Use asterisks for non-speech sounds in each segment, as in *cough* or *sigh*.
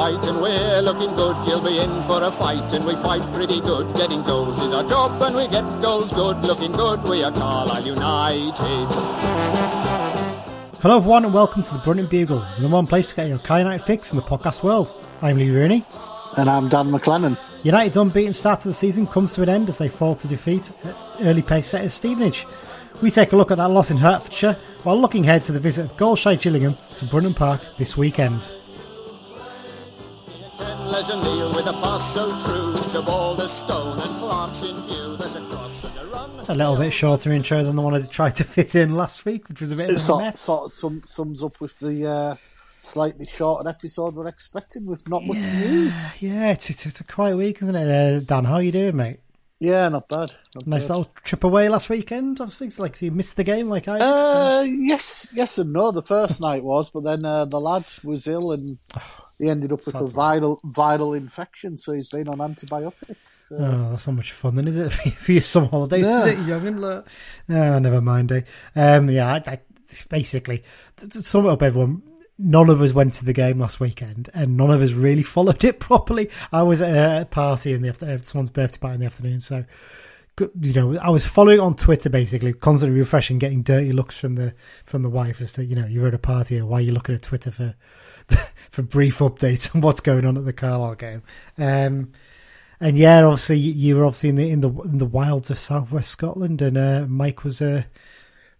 white, and we're looking good. You'll be in for a fight, and we fight pretty good. Getting goals is our job, and we get goals good. Looking good, we are Carlisle United. Hello, everyone, and welcome to the Brunton Bugle, the one place to get your United fix in the podcast world. I'm Lee Rooney. And I'm Dan MacLennan. United's unbeaten start to the season comes to an end as they fall to defeat at early pace setters Stevenage. We take a look at that loss in Hertfordshire while looking ahead to the visit of Goalshy Gillingham to Brunton Park this weekend. Kenles and Neil with a pass so true to Balderstone and Clark's in view. There's a cross and a run. A little bit shorter intro than the one I tried to fit in last week, which was a bit of a sort, mess. sort of sum, sums up with the uh, slightly shorter episode we're expecting with not much news. Yeah, it's, it's, it's a quiet week, isn't it? Uh, Dan, how are you doing, mate? Yeah, not bad. Not Nice bad. little trip away last weekend. Obviously, it's like so you missed the game, like I. did, so- Uh, yes, yes and no. The first *laughs* night was, but then uh, the lad was ill and *sighs* he ended up with a viral viral infection, so he's been on antibiotics. Uh, Oh, that's not much fun, then, is it? For your summer holidays, Yeah. is it, youngin? Look. Oh, never mind, eh? Um, yeah, I, I, basically, to, to sum it up, everyone, none of us went to the game last weekend, and none of us really *laughs* followed it properly. I was at a party in the afternoon, someone's birthday party in the afternoon, so you know, I was following on Twitter basically, constantly refreshing, getting dirty looks from the from the wife as to you know you're at a party or why are you looking at Twitter for *laughs* for brief updates on what's going on at the Carlisle game. Um, and yeah, obviously you you were obviously in the in the in the wilds of southwest Scotland, and uh, Mike was uh,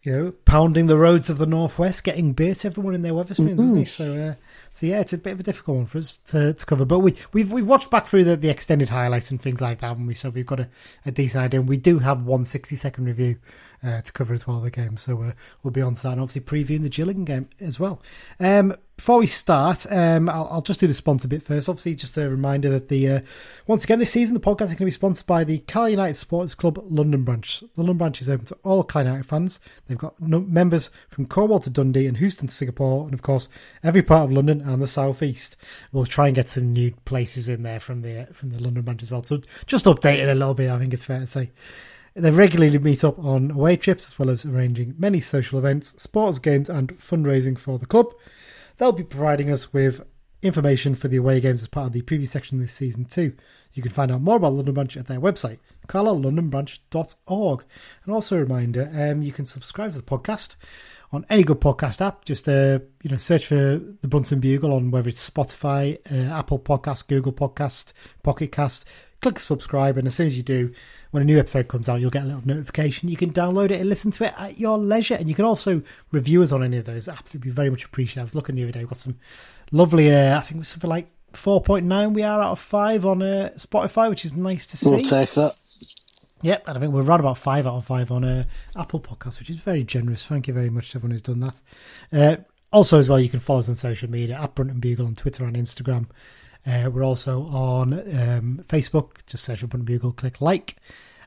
you know pounding the roads of the northwest, getting beer to everyone in their Wetherspoons, wasn't he? So. Uh, so yeah, it's a bit of a difficult one for us to, to cover, but we we've we watched back through the, the extended highlights and things like that, and we so we've got a, a decent idea. And we do have one 60 second review uh, to cover as well the game, so uh, we'll be on to that, and obviously previewing the Gillingham game as well. Um, before we start, um, I'll, I'll just do the sponsor bit first. Obviously, just a reminder that the uh, once again this season the podcast is going to be sponsored by the Car United Supporters Club London branch. The London branch is open to all Car United fans. They've got no- members from Cornwall to Dundee and Houston to Singapore, and of course every part of London and the southeast. We'll try and get some new places in there from the from the London branch as well. So just update it a little bit. I think it's fair to say. They regularly meet up on away trips as well as arranging many social events, sports games, and fundraising for the club. They'll be providing us with information for the away games as part of the preview section this season too. You can find out more about London Branch at their website, carlisle.londonbranch.org. And also a reminder, um, you can subscribe to the podcast on any good podcast app. Just uh, you know, search for the Brunton Bugle on whether it's Spotify, uh, Apple Podcast, Google Podcast, Pocket Cast. Click subscribe, and as soon as you do, when a new episode comes out, you'll get a little notification. You can download it and listen to it at your leisure, and you can also review us on any of those apps. It'd be very much appreciated. I was looking the other day, we've got some lovely. Uh, I think it was something like four point nine. We are out of five on uh, Spotify, which is nice to see. we'll take that. Yep, and I think we're right about five out of five on uh, Apple Podcasts, which is very generous. Thank you very much to everyone who's done that. Uh, also, as well, you can follow us on social media at Brunton Bugle on Twitter and Instagram. Uh, we're also on um, Facebook. Just search for Brunton Bugle, click like.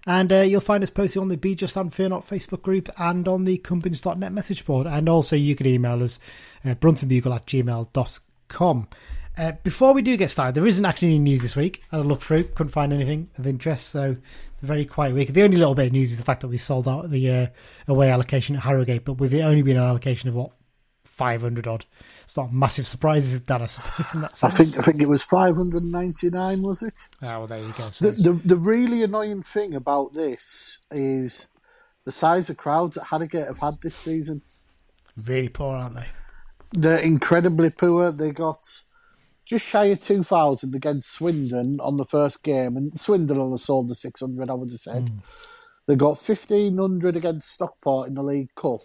And uh, you'll find us posted on the Be Just and Fear Not Facebook group and on the Cumbins.net message board. And also, you can email us uh, bruntonbugle at gmail.com. Uh, before we do get started, there isn't actually any news this week. I had a look through, couldn't find anything of interest, so it's a very quiet week. The only little bit of news is the fact that we sold out the uh, away allocation at Harrogate, but with it only being an allocation of what 500 odd, it's not a massive surprise, is Dan? I suppose in that I think I think it was 599, was it? Ah, well, there you go. So The, the the really annoying thing about this is the size of crowds that Harrogate have had this season. really poor, aren't they? They're incredibly poor. They got just shy of 2,000 against Swindon on the first game, and Swindon only sold the 600, I would have said. They got 1,500 against Stockport in the League Cup,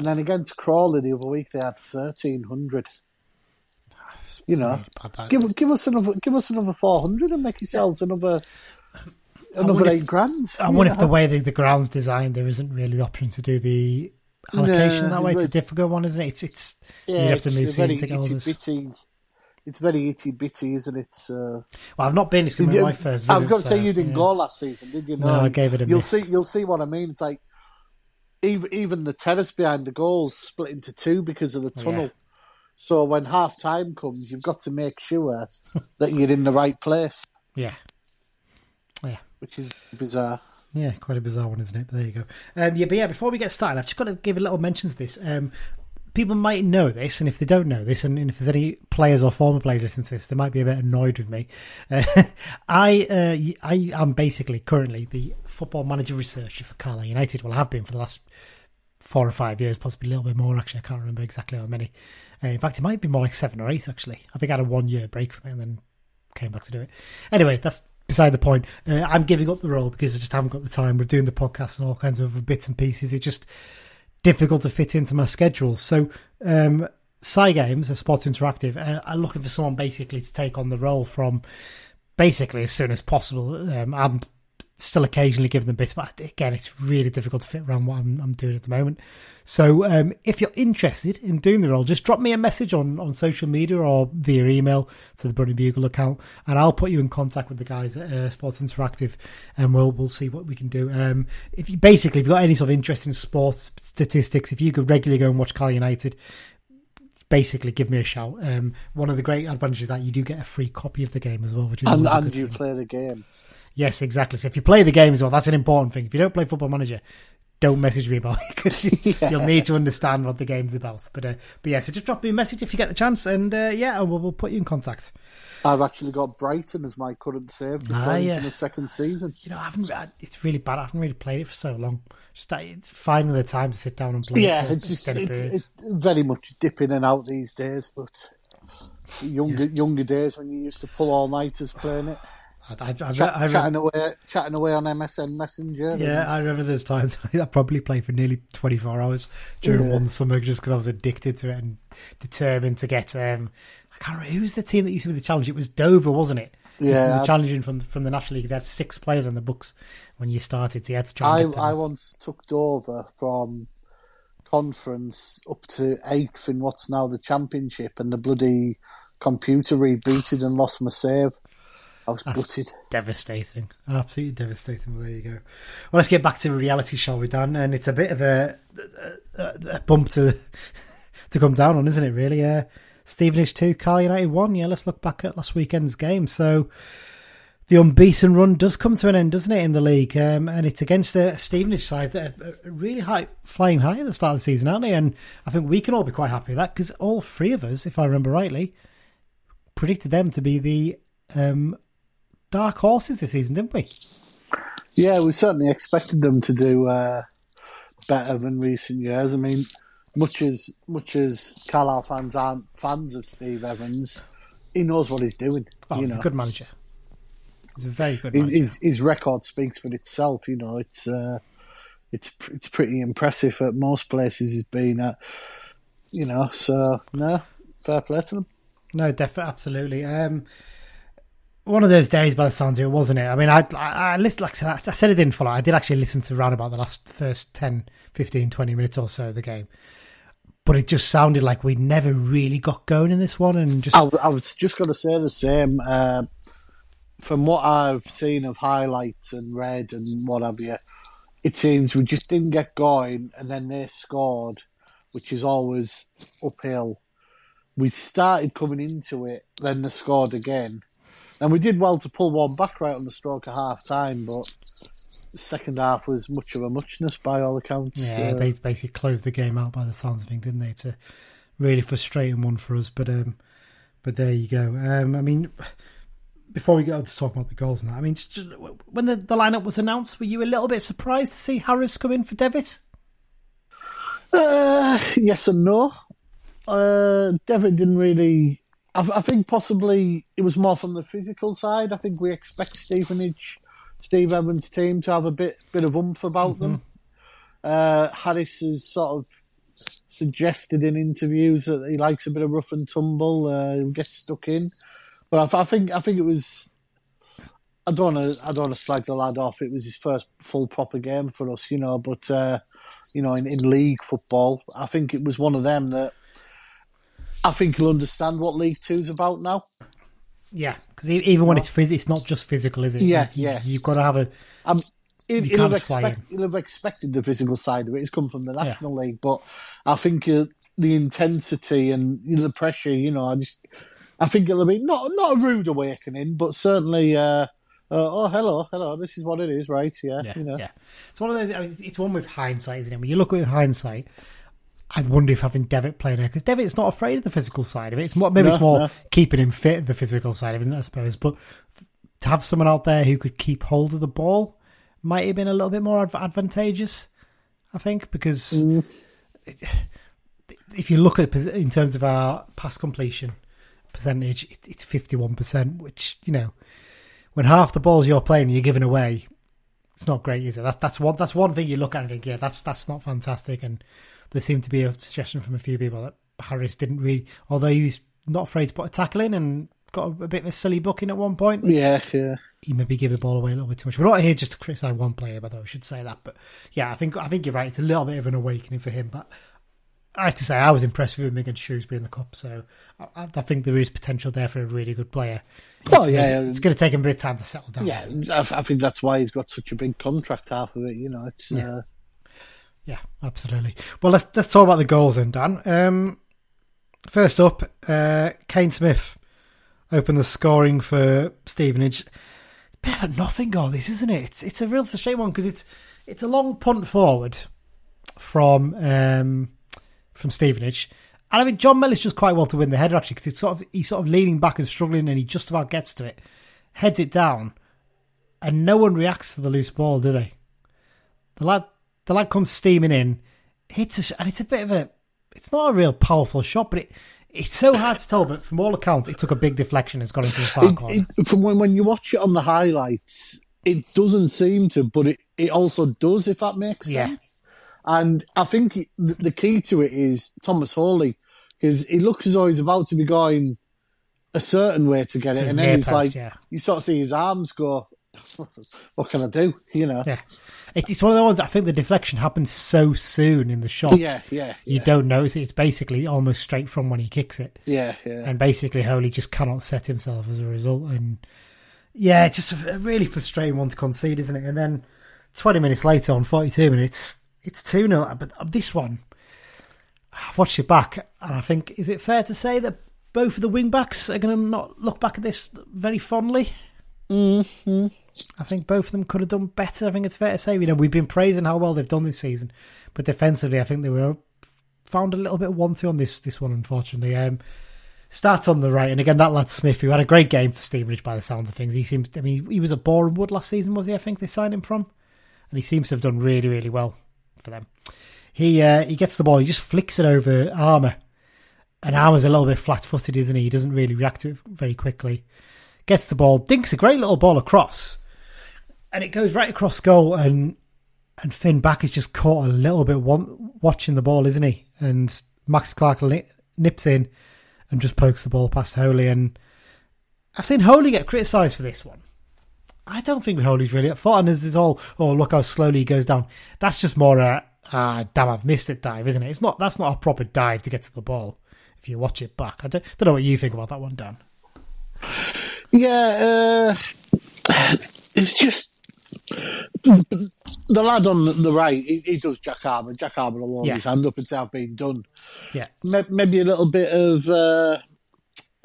and then against Crawley the other week they had 1,300. You know, Really bad, that. give give us another give us another 400 and make yourselves another another eight if- grand. I wonder if the way the, the ground's designed, there isn't really the option to do the allocation No, that way. It's a difficult one, isn't it? It's, it's yeah, you have to move very itty bitty. It's very itty bitty, isn't it? Uh, Well, I've not been. It's going to be my first visit. I've got to so, say you didn't yeah. go last season, did you? No, I gave it a You'll miss. see. You'll see what I mean. It's like even even the terrace behind the goals split into two because of the tunnel. Yeah. So when half time comes, you've got to make sure *laughs* that you're in the right place, Yeah. Yeah. which is bizarre. Yeah, quite a bizarre one, isn't it? But there you go. Um, yeah, but yeah, before we get started, I've just got to give a little mention to this. Um, people might know this, and if they don't know this, and, and, if there's any players or former players listening to this, they might be a bit annoyed with me. Uh, *laughs* I uh, I am basically currently the football manager researcher for Carlisle United. Well, I have been for the last four or five years, possibly a little bit more. Actually, I can't remember exactly how many. Uh, in fact, it might be more like seven or eight. Actually, I think I had a one year break from it and then came back to do it. Anyway, that's beside the point. Uh, I'm giving up the role because I just haven't got the time. We're doing the podcast and all kinds of bits and pieces. It just difficult to fit into my schedule. So, um, Cygames, a Sports Interactive, uh, are looking for someone basically to take on the role from basically as soon as possible. Um, I'm still occasionally giving them bits, but again, it's really difficult to fit around what I'm, I'm doing at the moment. So, um, if you're interested in doing the role, just drop me a message on, on social media or via email to the Brunny Bugle account, and I'll put you in contact with the guys at uh, Sports Interactive, and we'll we'll see what we can do. Um, if you basically, if you've got any sort of interest in sports statistics, if you could regularly go and watch Carl United, basically give me a shout. Um, one of the great advantages is that you do get a free copy of the game as well, which is and, and you thing. play the game. Yes, exactly. So if you play the game as well, that's an important thing. If you don't play Football Manager, don't message me about it because *laughs* *laughs* yeah. you'll need to understand what the game's about. But uh, but yeah, so just drop me a message if you get the chance, and uh, yeah, we'll, we'll put you in contact. I've actually got Brighton as my current save ah, yeah. into the second season. You know, I haven't. It's really bad. I haven't really played it for so long. Just finding the time to sit down and play. Yeah, it's just it's, it's, very much dipping in and out these days. But younger yeah. younger days when you used to pull all nighters playing it. I, I, Chat, I, chatting away, chatting away on MSN Messenger. Yeah, I remember those times. *laughs* I probably played for nearly twenty four hours during yeah. one summer just because I was addicted to it and determined to get. Um, I can't remember who was the team that used to be the challenge. It was Dover, wasn't it? Yeah, challenging from from the National League. They had six players on the books when you started. So you had to try. I I once took Dover from conference up to eighth in what's now the championship, and the bloody computer rebooted and lost my save. I was That's gutted. Devastating. Absolutely devastating. Well, there you go. Well, let's get back to reality, shall we, Dan? And it's a bit of a, a, a bump to *laughs* to come down on, isn't it, really? Uh, Stevenage 2, Carl United 1. Yeah, let's look back at last weekend's game. So the unbeaten run does come to an end, doesn't it, in the league? Um, and it's against a Stevenage side that are really high, flying high at the start of the season, aren't they? And I think we can all be quite happy with that because all three of us, if I remember rightly, predicted them to be the um, dark horses this season, didn't we? Yeah, we certainly expected them to do uh, better than recent years. I mean, much as much as Carlisle fans aren't fans of Steve Evans, he knows what he's doing. Oh, you he's know. a good manager. He's a very good manager. His, his record speaks for itself. You know, it's uh, it's it's pretty impressive at most places he's been at. You know, so no, fair play to them. No, definitely, absolutely. Um, one of those days by the sounds of it, wasn't it? I mean, I, I, I listened, like I said, I said it didn't follow. I did actually listen to around about the last first 10, 15, 20 minutes or so of the game. But it just sounded like we never really got going in this one. And just, I, I was just going to say the same. Uh, from what I've seen of highlights and read and what have you, it seems we just didn't get going, and then they scored, which is always uphill. We started coming into it, then they scored again and we did well to pull one back right on the stroke of half time, but the second half was much of a muchness by all accounts. Yeah, uh, they basically closed the game out by the sounds of things, didn't they? It's a really frustrating one for us, but um, but there you go. Um, I mean, before we get on to talk about the goals now, I mean, just, just, when the, the lineup was announced, were you a little bit surprised to see Harris come in for Devitt? Uh, yes and no. Uh, Devitt didn't really I, I, think possibly it was more from the physical side. I think we expect Stevenage, Steve Evans' team to have a bit bit of oomph about mm-hmm. them. Uh, Harris has sort of suggested in interviews that he likes a bit of rough and tumble, uh, gets stuck in. But I, I, think I think it was. I don't want to I don't want to slag the lad off. It was his first full proper game for us, you know. But uh, you know, in, in league football, I think it was one of them that I think he'll understand what League Two's about now. Yeah, because even when it's phys- it's not just physical, is it? Yeah, like, yeah. You, have got to have a. Um, he'll, he'll, have expect, he'll, have expected the physical side of it. It's come from the National yeah. League, but I think uh, the intensity and you know, the pressure, you know, I just, I think it'll be not not a rude awakening, but certainly uh, Uh, oh, hello, hello. This is what it is, right? Yeah, Yeah, you know. yeah. It's one of those. I mean, it's one with hindsight, isn't it? When you look at it with hindsight, I wonder if having Devitt playing there because Devitt's not afraid of the physical side of it. It's more maybe No, it's more no. keeping him fit, the physical side of it, isn't it, I suppose. But to have someone out there who could keep hold of the ball might have been a little bit more adv- advantageous. I think because Mm. it- if you look at it in terms of our pass completion percentage, it, it's fifty one percent, which you know when half the balls you're playing you're giving away, it's not great, is it? That's that's one that's one thing you look at and think, yeah, that's that's not fantastic. And there seemed to be a suggestion from a few people that Harris didn't really, although he was not afraid to put a tackle in and got a, a bit of a silly booking at one point, Yeah, yeah. he maybe gave the ball away a little bit too much. We're not here just to criticise one player, by the way, I should say that. But yeah, I think I think you're right. It's a little bit of an awakening for him, but. I have to say, I was impressed with him against Shrewsbury in the cup, so I, I think there is potential there for a really good player. Oh, yeah. It's going to take him a bit of time to settle down. Yeah, I, I think that's why he's got such a big contract. Half of it, you know. It's Yeah. uh, Yeah, absolutely. Well, let's let's talk about the goals then, Dan. Um, first up, uh, Kane Smith opened the scoring for Stevenage. Of nothing goal, this isn't it? It's it's a real frustrating one because it's it's a long punt forward from um, from Stevenage. And I think John Mellish does quite well to win the header actually because it's sort of he's sort of leaning back and struggling and he just about gets to it, heads it down, and no one reacts to the loose ball, do they? The lad the lad comes steaming in, hits a and it's a bit of a it's not a real powerful shot, but it it's so hard to tell. But from all accounts, it took a big deflection. It's gone into the far it, corner. it, from when when you watch it on the highlights, it doesn't seem to, but it, it also does. If that makes Yeah. sense. And I think the, the key to it is Thomas Holy, because he looks as though he's about to be going a certain way to get it, and then he's like, yeah. you sort of see his arms go. *laughs* What can I do? You know. Yeah, it's one of the ones. I think the deflection happens so soon in the shot. Yeah, yeah, You yeah. don't notice it. It's basically almost straight from when he kicks it. Yeah, yeah. and basically Holy just cannot set himself as a result. And yeah, it's just a really frustrating one to concede, isn't it? And then 20 minutes later, on 42 minutes, it's 2 0. But this one, I've watched it back, and I think, is it fair to say that both of the wing backs are going to not look back at this very fondly? Mm-hmm. I think both of them could have done better. I think it's fair to say. You know, we've been praising how well they've done this season, but defensively, I think they were found a little bit wanting on this this one, unfortunately. Um, start on the right, and again that lad Smith, who had a great game for Stevenage by the sounds of things. He seems, I mean, he was at Boreham Wood last season, was he? I think they signed him from, and he seems to have done really, really well for them. He uh, he gets the ball, he just flicks it over Armer, and Armer's a little bit flat-footed, isn't he? He doesn't really react to it very quickly. Gets the ball, dinks a great little ball across, and it goes right across goal, and and Finn Back is just caught a little bit one, watching the ball, isn't he? And Max Clark nips in and just pokes the ball past Holy. And I've seen Holy get criticised for this one. I don't think Holy's really at fault. And there's this all, oh, look how slowly he goes down. That's just more a, ah, damn, I've missed it dive, isn't it? It's not, that's not a proper dive to get to the ball if you watch it back. I don't, don't know what you think about that one, Dan. Yeah, uh, it's just the lad on the right. He, he does Jack Armer. Jack Armer will hold Yeah. his hand up and say, "I've been done." Yeah. May- Maybe a little bit of uh,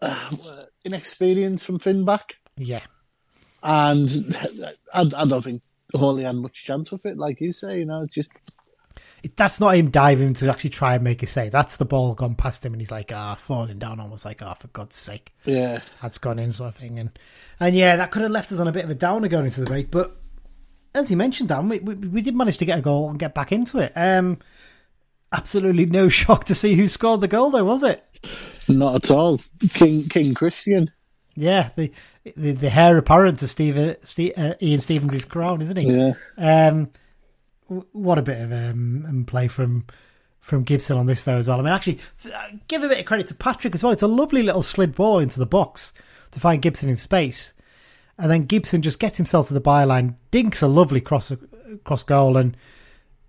uh, inexperience from Finback, Yeah. and I, I don't think Holy had much chance with it. Like you say, you know, it's just that's not him diving to actually try and make a save. That's the ball gone past him and he's like, ah, falling down almost like, ah, for God's sake. yeah. That's gone in sort of thing. And and yeah, that could have left us on a bit of a downer going into the break. But as you mentioned, Dan, we, we, we did manage to get a goal and get back into it. Um, absolutely no *laughs* shock to see who scored the goal, though, was it? Not at all. King King Kristian. Yeah, the the, the heir apparent to Steve, Steve, uh, Ian Stevens' crown, isn't he? Yeah. Um, what a bit of um, um, play from from Gibson on this though as well. I mean, actually, uh, give a bit of credit to Patrick as well. It's a lovely little slid ball into the box to find Gibson in space, and then Gibson just gets himself to the byline, dinks a lovely cross cross goal, and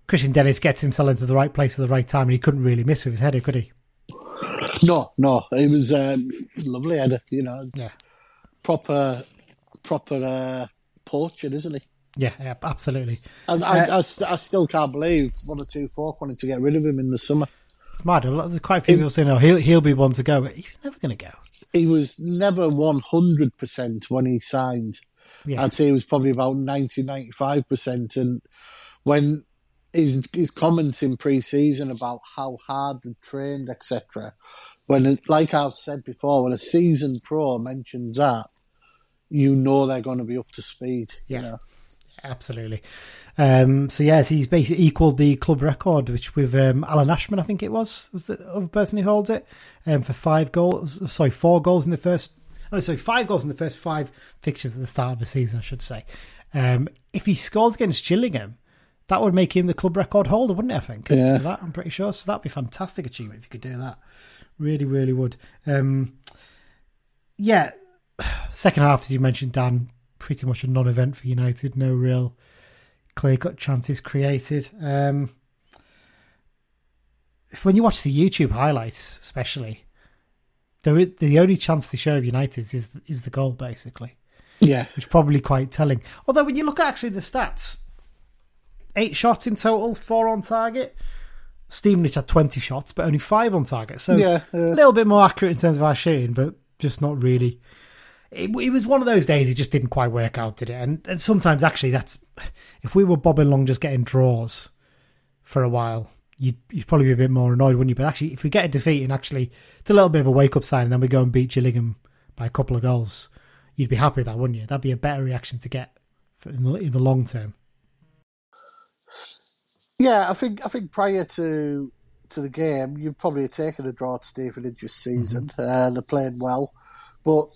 Kristian Dennis gets himself into the right place at the right time, and he couldn't really miss with his header, could he? No, no, it was um, lovely header. You know, Yeah. proper, proper uh, poaching, isn't he? Yeah, yeah absolutely. And I, I, I still can't believe one or two folk wanted to get rid of him in the summer. It's mad. A lot, there's quite a few people saying, "Oh, he'll he'll be one to go," but he was never going to go. He was never one hundred percent when he signed, Yeah. I'd say he was probably about 90, 95%. And when his, his comments in pre season about how hard they trained, etc., when, like I've said before, when a seasoned pro mentions that, you know they're going to be up to speed. Yeah. You know? Absolutely. Um, so yes, he's basically equalled the club record, which with um, Alan Ashman, I think it was, was the other person who holds it, um, for five goals. Sorry, four goals in the first. Oh, sorry, five goals in the first five fixtures at the start of the season, I should say. Um, if he scores against Gillingham, that would make him the club record holder, wouldn't it? I think. Yeah. For that, I'm pretty sure. So that'd be a fantastic achievement if you could do that. Really, really would. Um, yeah, *sighs* second half, as you mentioned, Dan, pretty much a non-event for United. No real clear-cut chances created. Um, when you watch the YouTube highlights, especially, there is, the only chance they show of United is is the goal, basically, Yeah. which is probably quite telling. Although when you look at actually the stats, eight shots in total, four on target. Stevenage had twenty shots, but only five on target. So Yeah, a little bit more accurate in terms of our shooting, but just not really. It, it was one of those days it just didn't quite work out, did it? And, and sometimes actually that's if we were bobbing along just getting draws for a while, you'd, you'd probably be a bit more annoyed, wouldn't you? But actually, if we get a defeat and actually it's a little bit of a wake up sign, and then we go and beat Gillingham by a couple of goals, you'd be happy with that, wouldn't you? That'd be a better reaction to get for in, the, in the long term. Yeah, I think I think prior to to the game, you'd probably have taken a draw at Stevenage this season. Uh, they're playing well, but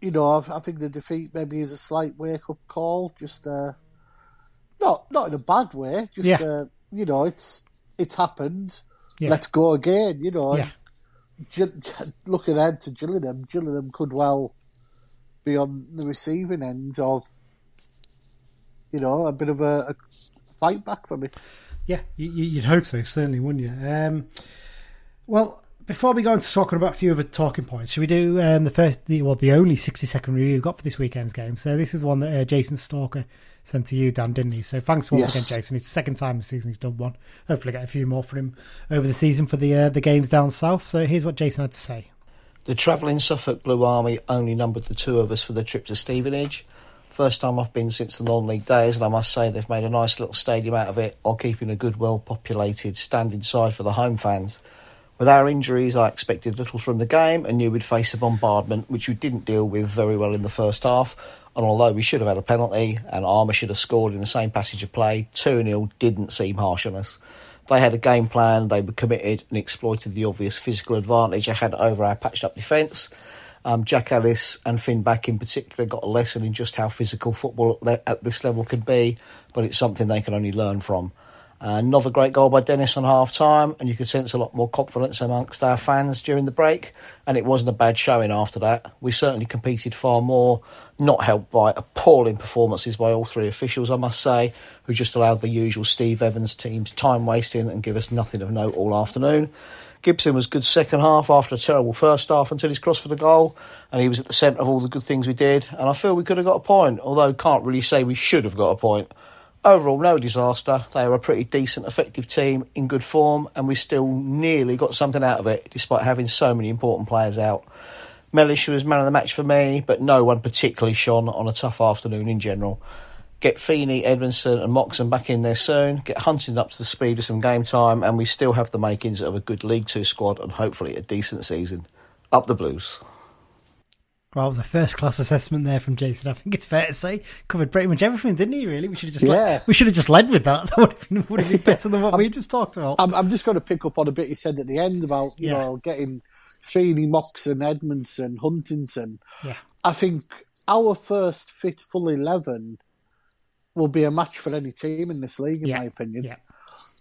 you know, I, I think the defeat maybe is a slight wake up call. Just uh, not not in a bad way. Just Yeah. uh, you know, it's it's happened. Yeah. Let's go again. You know, Yeah. Gill- looking ahead to Gillingham, Gillingham could well be on the receiving end of you know a bit of a, a fight back from it. Yeah, you, you- you'd hope so, certainly, wouldn't you? Um, well, before we go into talking about a few other talking points, should we do um, the first, the, well, the only 60 second review we've got for this weekend's game? So this is one that uh, Jason Stalker sent to you, Dan, didn't he? So thanks once Yes. again, Jason. It's the second time this season he's done one. Hopefully, get a few more for him over the season for the uh, the games down south. So here's what Jason had to say. The travelling Suffolk Blue Army only numbered the two of us for the trip to Stevenage. First time I've been since the non-league days, and I must say they've made a nice little stadium out of it, while keeping a good, well-populated standing side for the home fans. With our injuries, I expected little from the game and knew we'd face a bombardment, which we didn't deal with very well in the first half. And although we should have had a penalty and Armer should have scored in the same passage of play, 2 0 didn't seem harsh on us. They had a game plan, they were committed and exploited the obvious physical advantage they had over our patched up defence. Um, Jack Ellis and Finn Back in particular got a lesson in just how physical football at, this level can be, but it's something they can only learn from. Another great goal by Dennis on half time, and you could sense a lot more confidence amongst our fans during the break. And it wasn't a bad showing after that. We certainly competed far more, not helped by appalling performances by all three officials, I must say, who just allowed the usual Steve Evans team's time wasting and give us nothing of note all afternoon. Gibson was good second half after a terrible first half until he's crossed for the goal, and he was at the centre of all the good things we did. And I feel we could have got a point, although can't really say we should have got a point. Overall, no disaster. They are a pretty decent, effective team in good form, and we still nearly got something out of it, despite having so many important players out. Mellish was man of the match for me, but no one particularly shone on a tough afternoon in general. Get Feeney, Edmondson, and Moxon back in there soon. Get Hunting up to the speed of some game time, and we still have the makings of a good League Two squad and hopefully a decent season. Up the Blues. Well, it was a first class assessment there from Jason. I think it's fair to say covered pretty much everything, didn't he? Really, we should have just Yeah. led, we should have just led with that. *laughs* That would have been, would have been better than what we just talked about. I'm, I'm just going to pick up on a bit you said at the end about you Yeah. know getting Feeney, Moxon, Edmondson, Huntington. Yeah. I think our first fit full eleven will be a match for any team in this league, in Yeah. my opinion. Yeah.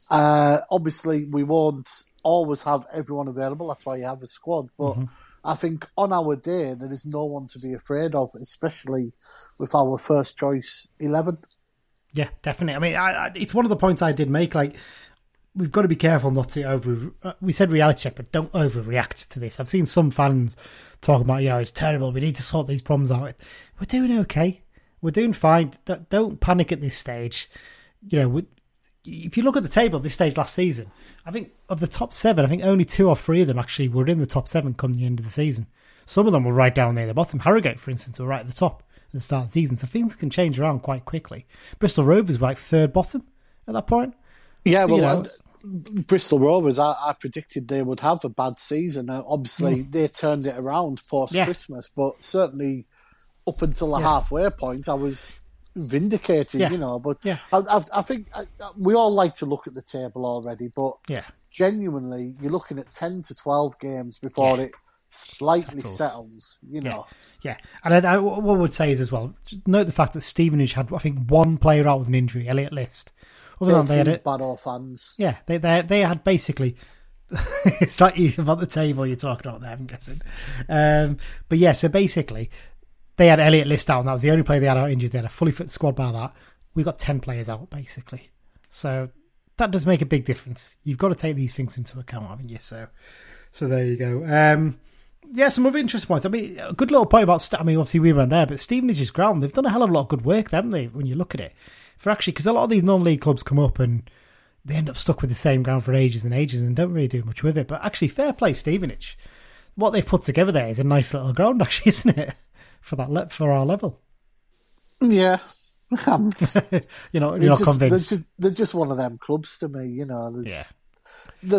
Uh, obviously, we won't always have everyone available. That's why you have a squad. But Mm-hmm. I think on our day, there is no one to be afraid of, especially with our first choice eleven. Yeah, definitely. I mean, I, I, it's one of the points I did make. Like, we've got to be careful not to over. Uh, we said reality check, but don't overreact to this. I've seen some fans talking about, you know, it's terrible. We need to sort these problems out. We're doing okay. We're doing fine. Don't panic at this stage. You know, if you look at the table at this stage last season, I think of the top seven, I think only two or three of them actually were in the top seven come the end of the season. Some of them were right down near the bottom. Harrogate, for instance, were right at the top at the start of the season, so things can change around quite quickly. Bristol Rovers were like third bottom at that point. Yeah, So, well, uh, Bristol Rovers, I, I predicted they would have a bad season. Uh, obviously, they turned it around post Hmm. Yeah. Christmas, but certainly up until the Yeah. halfway point, I was vindicated, Yeah. you know. But Yeah. I, I, I think I, we all like to look at the table already, but Yeah, genuinely, you're looking at 10 to 12 games before Yeah. it slightly Settles. settles, you know. yeah. And I, I, what I would say is as well, note the fact that Stevenage had, I think, one player out with an injury, Elliot List. Other than they had it. bad all fans. Yeah, they they they had basically. *laughs* it's like you about the table you're talking about there. I'm guessing, um, but yeah. So basically, they had Elliot List out, and that was the only player they had out injured. They had a fully fit squad by that. We got ten players out basically, so that does make a big difference. You've got to take these things into account, haven't you? So, so there you go. Um, yeah, some other interesting points. I mean, a good little point about. St- I mean, obviously we weren't there, but Stevenage's ground. They've done a hell of a lot of good work, haven't they? When you look at it, for actually, because a lot of these non-league clubs come up and they end up stuck with the same ground for ages and ages and don't really do much with it. But actually, fair play, Stevenage. What they've put together there is a nice little ground, *laughs* actually, isn't it? For that le- for our level, Yeah. *laughs* I'm- *laughs* you know, you're not just, convinced. They're just, they're just one of them clubs to me, you know. There's, Yeah.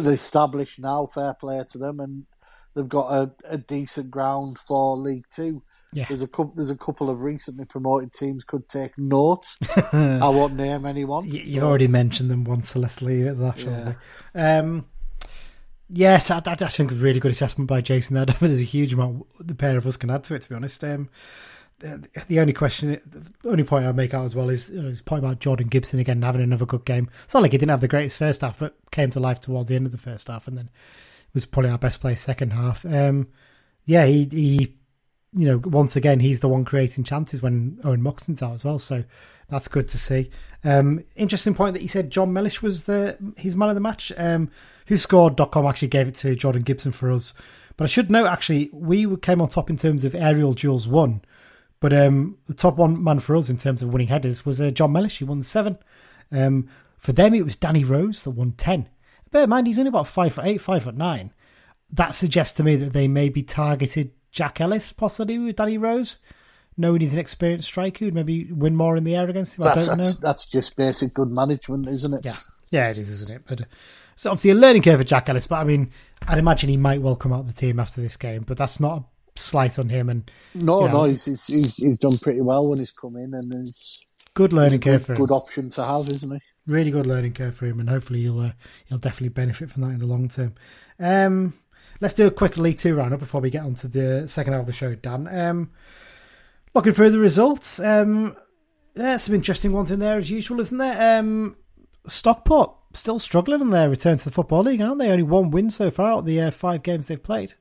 They're established now, fair play to them, and they've got a, a decent ground for League Two. Yeah. There's a couple. There's a couple of recently promoted teams could take note. *laughs* I won't name anyone. You've already mentioned them once, so let's leave it at that, we? Um, yes, I, I, I think a really good assessment by Jason there. *laughs* I there's a huge amount the pair of us can add to it, to be honest. Um, the, the only question, the only point I'd make out as well is you know, his point about Jordan Gibson again having another good game. It's not like he didn't have the greatest first half, but came to life towards the end of the first half and then was probably our best player second half. Um, yeah, he, he, you know, once again, he's the one creating chances when Owen Moxon's out as well. So that's good to see. Um, interesting point that he said John Mellish was the his man of the match. Um, WhoScored.com actually gave it to Jordan Gibson for us. But I should note actually, we came on top in terms of aerial duels won. But um, the top one man for us in terms of winning headers was uh, John Mellish. He won seven. Um, for them, it was Danny Rose that won ten. Bear in mind, he's only about five foot eight, five foot nine. That suggests to me that they maybe targeted Jack Ellis, possibly with Danny Rose, knowing he's an experienced striker who'd maybe win more in the air against him. I That's don't know. that's, that's just basic good management, isn't it? Yeah, yeah, it is, isn't it? But uh, so obviously a learning curve for Jack Ellis. But I mean, I'd imagine he might well come out of the team after this game. But that's not a slight on him. And No, Yeah. no, he's, he's he's done pretty well when he's come in, and he's, good learning curve good, for him. good option to have, isn't he? really good learning curve for him, and hopefully he'll uh, he'll definitely benefit from that in the long term. Um, let's do a quick League Two roundup before we get on to the second half of the show, Dan. Um, looking through the results, um, there's some interesting ones in there as usual, isn't there? Um, Stockport still struggling in their return to the Football League, aren't they? Only one win so far out of the uh, five games they've played.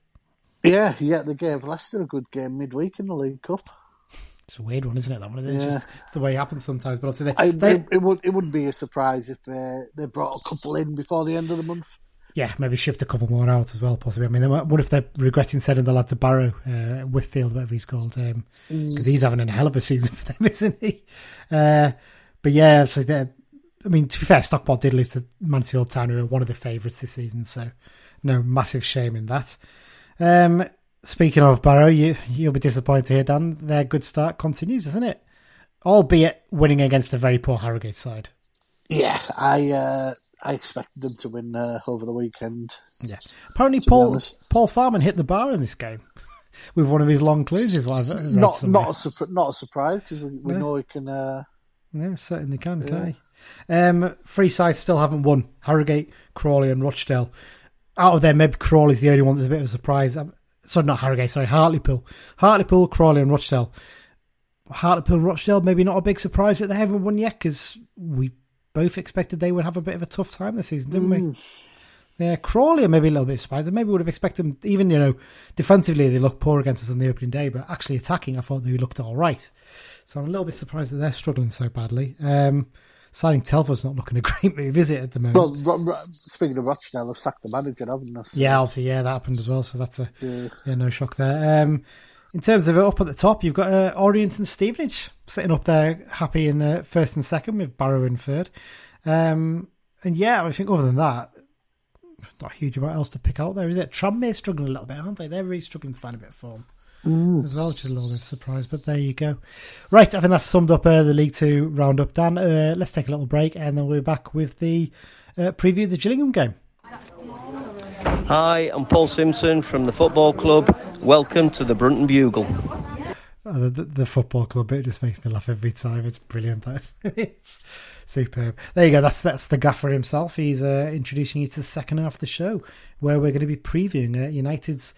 Yeah, yeah, they gave Leicester a good game midweek in the League Cup. It's a weird one, isn't it? That one, isn't? Yeah. It's just it's the way it happens sometimes. But obviously, I, they, they, it, it would it wouldn't be a surprise if uh, they brought a couple in before the end of the month. Yeah, maybe shipped a couple more out as well, possibly. I mean, what if they're regretting sending the lad to Barrow, uh, Whitfield, whatever he's called? Because he's having a hell of a season *laughs* for them, isn't he? Uh, but yeah, so I mean, to be fair, Stockport did lose to Mansfield Town, who are one of the favourites this season, so no massive shame in that. Um, speaking of Barrow, you, you'll be disappointed to hear, Dan, their good start continues, isn't it? Albeit winning against a very poor Harrogate side. Yeah, I uh, I expected them to win uh, over the weekend. Yes. Apparently, Paul. Paul Farman hit the bar in this game *laughs* with one of his long clues. Is what I've Not somewhere. not a not a surprise because we, we No. know he can. Uh, Yeah, certainly can, can't he? Um, three sides still haven't won. Harrogate, Crawley, and Rochdale. Out of there, maybe Crawley's the only one that's a bit of a surprise. Um, sorry, not Harrogate. Sorry, Hartlepool, Hartlepool, Crawley, and Rochdale. Hartlepool, Rochdale, maybe not a big surprise that they haven't won yet because we both expected they would have a bit of a tough time this season, didn't we? Yeah, Crawley are maybe a little bit surprised. I maybe would have expected them, even, you know, defensively they looked poor against us on the opening day, but actually attacking, I thought they looked all right. So I'm a little bit surprised that they're struggling so badly. Um, signing Telford's not looking a *laughs* great move, is it, at the moment? well, speaking of Rochdale, they've sacked the manager, haven't they? So, yeah, obviously, yeah, that happened as well, so that's a, yeah. yeah, no shock there. Um, in terms of it up at the top, you've got uh, Orient and Stevenage sitting up there happy in uh, first and second with Barrow in third. Um, and yeah, I think other than that, not a huge amount else to pick out there, is it? Tranmere struggling a little bit, aren't they? They're really struggling to find a bit of form. as well, which is a little bit of a surprise. But there you go. Right, I think that's summed up uh, the League Two roundup. Dan, uh, let's take a little break, and then we'll be back with the uh, preview of the Gillingham game. Hi, I'm Paul Simpson from the football club. Welcome to the Brunton Bugle. Uh, the, the, football club it just makes me laugh every time. It's brilliant. That *laughs* it's superb. There you go. That's that's the gaffer himself. He's uh, introducing you to the second half of the show, where we're going to be previewing uh, United's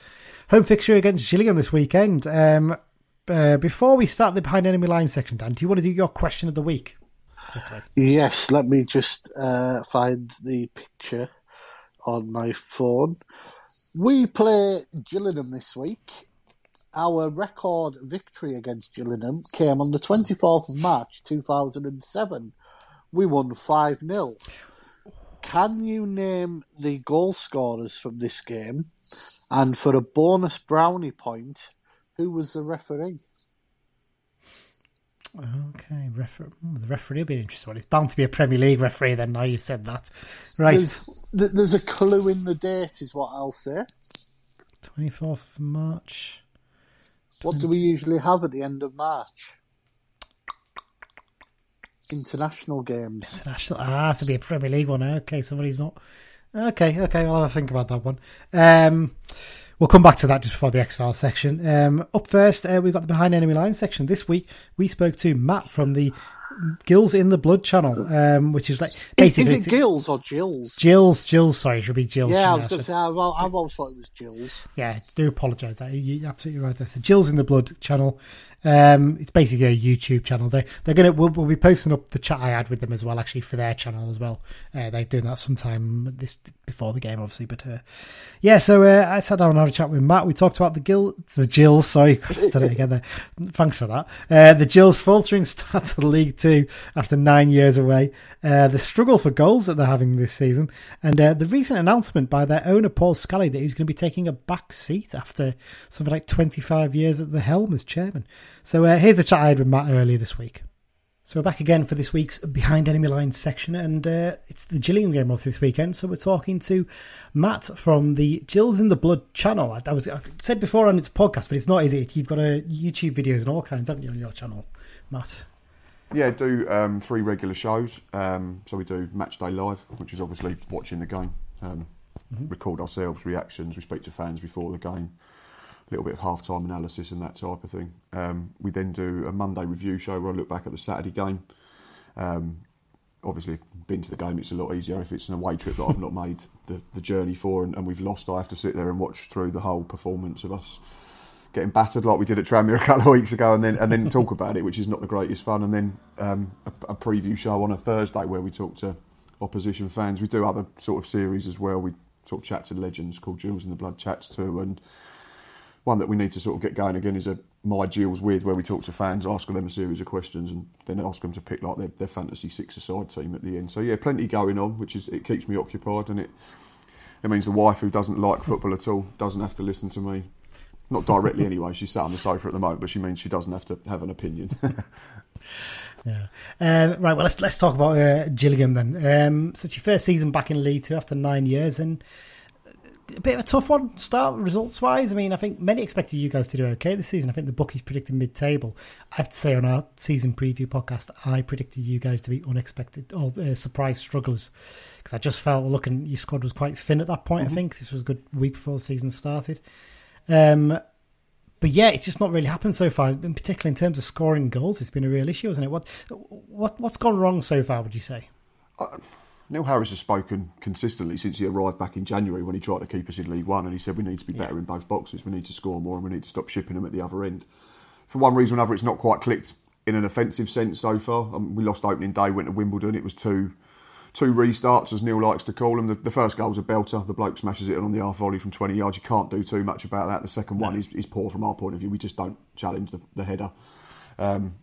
home fixture against Gillingham this weekend. Um, uh, before we start the behind enemy line section, Dan, do you want to do your question of the week? Quickly? Yes. Let me just uh, find the picture on my phone. We play Gillingham this week our record victory against Gillingham came on the 24th of March 2007. We won 5 0. Can you name the goal scorers from this game? And for a bonus brownie point, who was the referee? Okay, refer- the referee will be interesting. It's bound to be a Premier League referee. Then now you've said that, right? There's, there's a clue in the date, is what I'll say. Twenty fourth of March. What do we usually have at the end of March? International games. International. Ah, to be a Premier League one. Okay, somebody's not. Okay, okay. I'll have a think about that one. Um, we'll come back to that just before the X Files section. Um, up first, uh, we've got the behind enemy Lines section. This week, we spoke to Matt from the Gills in the Blood channel, um, which is like basically. Is it Gills or Jills? Jills, Jills. Sorry, it should be Jills. Yeah, I was going to say I've, I've always thought it was Jills. Yeah, do apologise. That you're absolutely right. That's the Jills in the Blood channel. Um, it's basically a YouTube channel. They they're gonna we'll, we'll, be posting up the chat I had with them as well, actually for their channel as well. Uh, they're doing that sometime this before the game, obviously. But uh, yeah, so uh, I sat down and had a chat with Matt. We talked about the Gill, the Jills. Sorry, *laughs* I done it again there. Thanks for that. Uh, the Jills faltering start to the League Two after nine years away. Uh, the struggle for goals that they're having this season, and uh, the recent announcement by their owner Paul Scally that he's going to be taking a back seat after something like 25 years at the helm as chairman. So uh, here's the chat I had with Matt earlier this week. So we're back again for this week's Behind Enemy Lines section, and uh, it's the Gillingham game of this weekend. So we're talking to Matt from the Jills in the Blood channel. I, I was I said before on its podcast, but it's not, is it? You've got a YouTube videos and all kinds, haven't you, on your channel, Matt? Yeah, do um, three regular shows. Um, so we do Match Day Live, which is obviously watching the game. Um, mm-hmm. Record ourselves, reactions. We speak to fans before the game little bit of half-time analysis and that type of thing. Um, we then do a Monday review show where I look back at the Saturday game. Um, obviously, if I've been to the game, it's a lot easier if it's an away trip that I've not made the, the journey for and, and, we've lost. I have to sit there and watch through the whole performance of us getting battered like we did at Tranmere a couple of weeks ago, and then and then talk about it, which is not the greatest fun. And then um, a, a preview show on a Thursday where we talk to opposition fans. We do other sort of series as well. We sort of chat to legends called Jills in the Blood Chats too, and one that we need to sort of get going again is a my deals with where we talk to fans, ask them a series of questions, and then ask them to pick like their, their fantasy six-a-side team at the end. So yeah, plenty going on, which is it keeps me occupied, and it it means the wife who doesn't like football at all doesn't have to listen to me. Not directly anyway. She's sat on the sofa at the moment, but she means she doesn't have to have an opinion. *laughs* yeah. Um, right. Well, let's let's talk about uh, then. Um, so it's your first season back in League Two after nine years, and a bit of a tough one start results wise. I mean, I think many expected you guys to do okay this season. I think the bookies predicted mid table. I have to say on our season preview podcast, I predicted you guys to be unexpected or uh, surprise strugglers because I just felt looking your squad was quite thin at that point. Mm-hmm. I think this was a good week before the season started. Um, but yeah, it's just not really happened so far. In particular, in terms of scoring goals, it's been a real issue, hasn't it? What what what's gone wrong so far? Would you say? Neil Harris has spoken consistently since he arrived back in January when he tried to keep us in League One, and he said we need to be better yeah. in both boxes. We need to score more, and we need to stop shipping them at the other end. For one reason or another, it's not quite clicked in an offensive sense so far. Um, we lost opening day, went to Wimbledon. It was two two restarts, as Neil likes to call them. The, the first goal was a belter. The bloke smashes it on the half volley from 20 yards. You can't do too much about that. The second no. one is, is poor from our point of view. We just don't challenge the, the header. Um,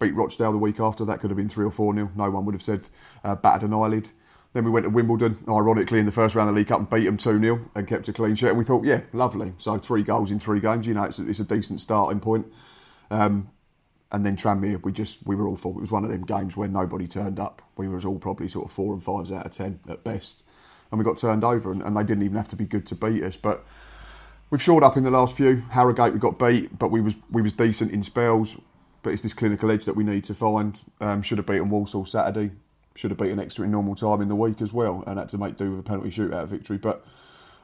beat Rochdale the week after. That could have been 3 or 4 nil. No one would have said uh, battered an eyelid. Then we went to Wimbledon, ironically, in the first round of the League Cup and beat them 2 0 and kept a clean sheet. And we thought, yeah, lovely. So three goals in three games, you know, it's a, it's a decent starting point. Um, and then Tranmere, we just we were awful. It was one of them games where nobody turned up. We were all probably sort of four and fives out of ten at best, and we got turned over. And, and they didn't even have to be good to beat us. But we've shored up in the last few. Harrogate we got beat, but we was we was decent in spells. But it's this clinical edge that we need to find. Um, should have beaten Walsall Saturday. Should have beaten Exeter in normal time in the week as well, and had to make do with a penalty shootout victory. But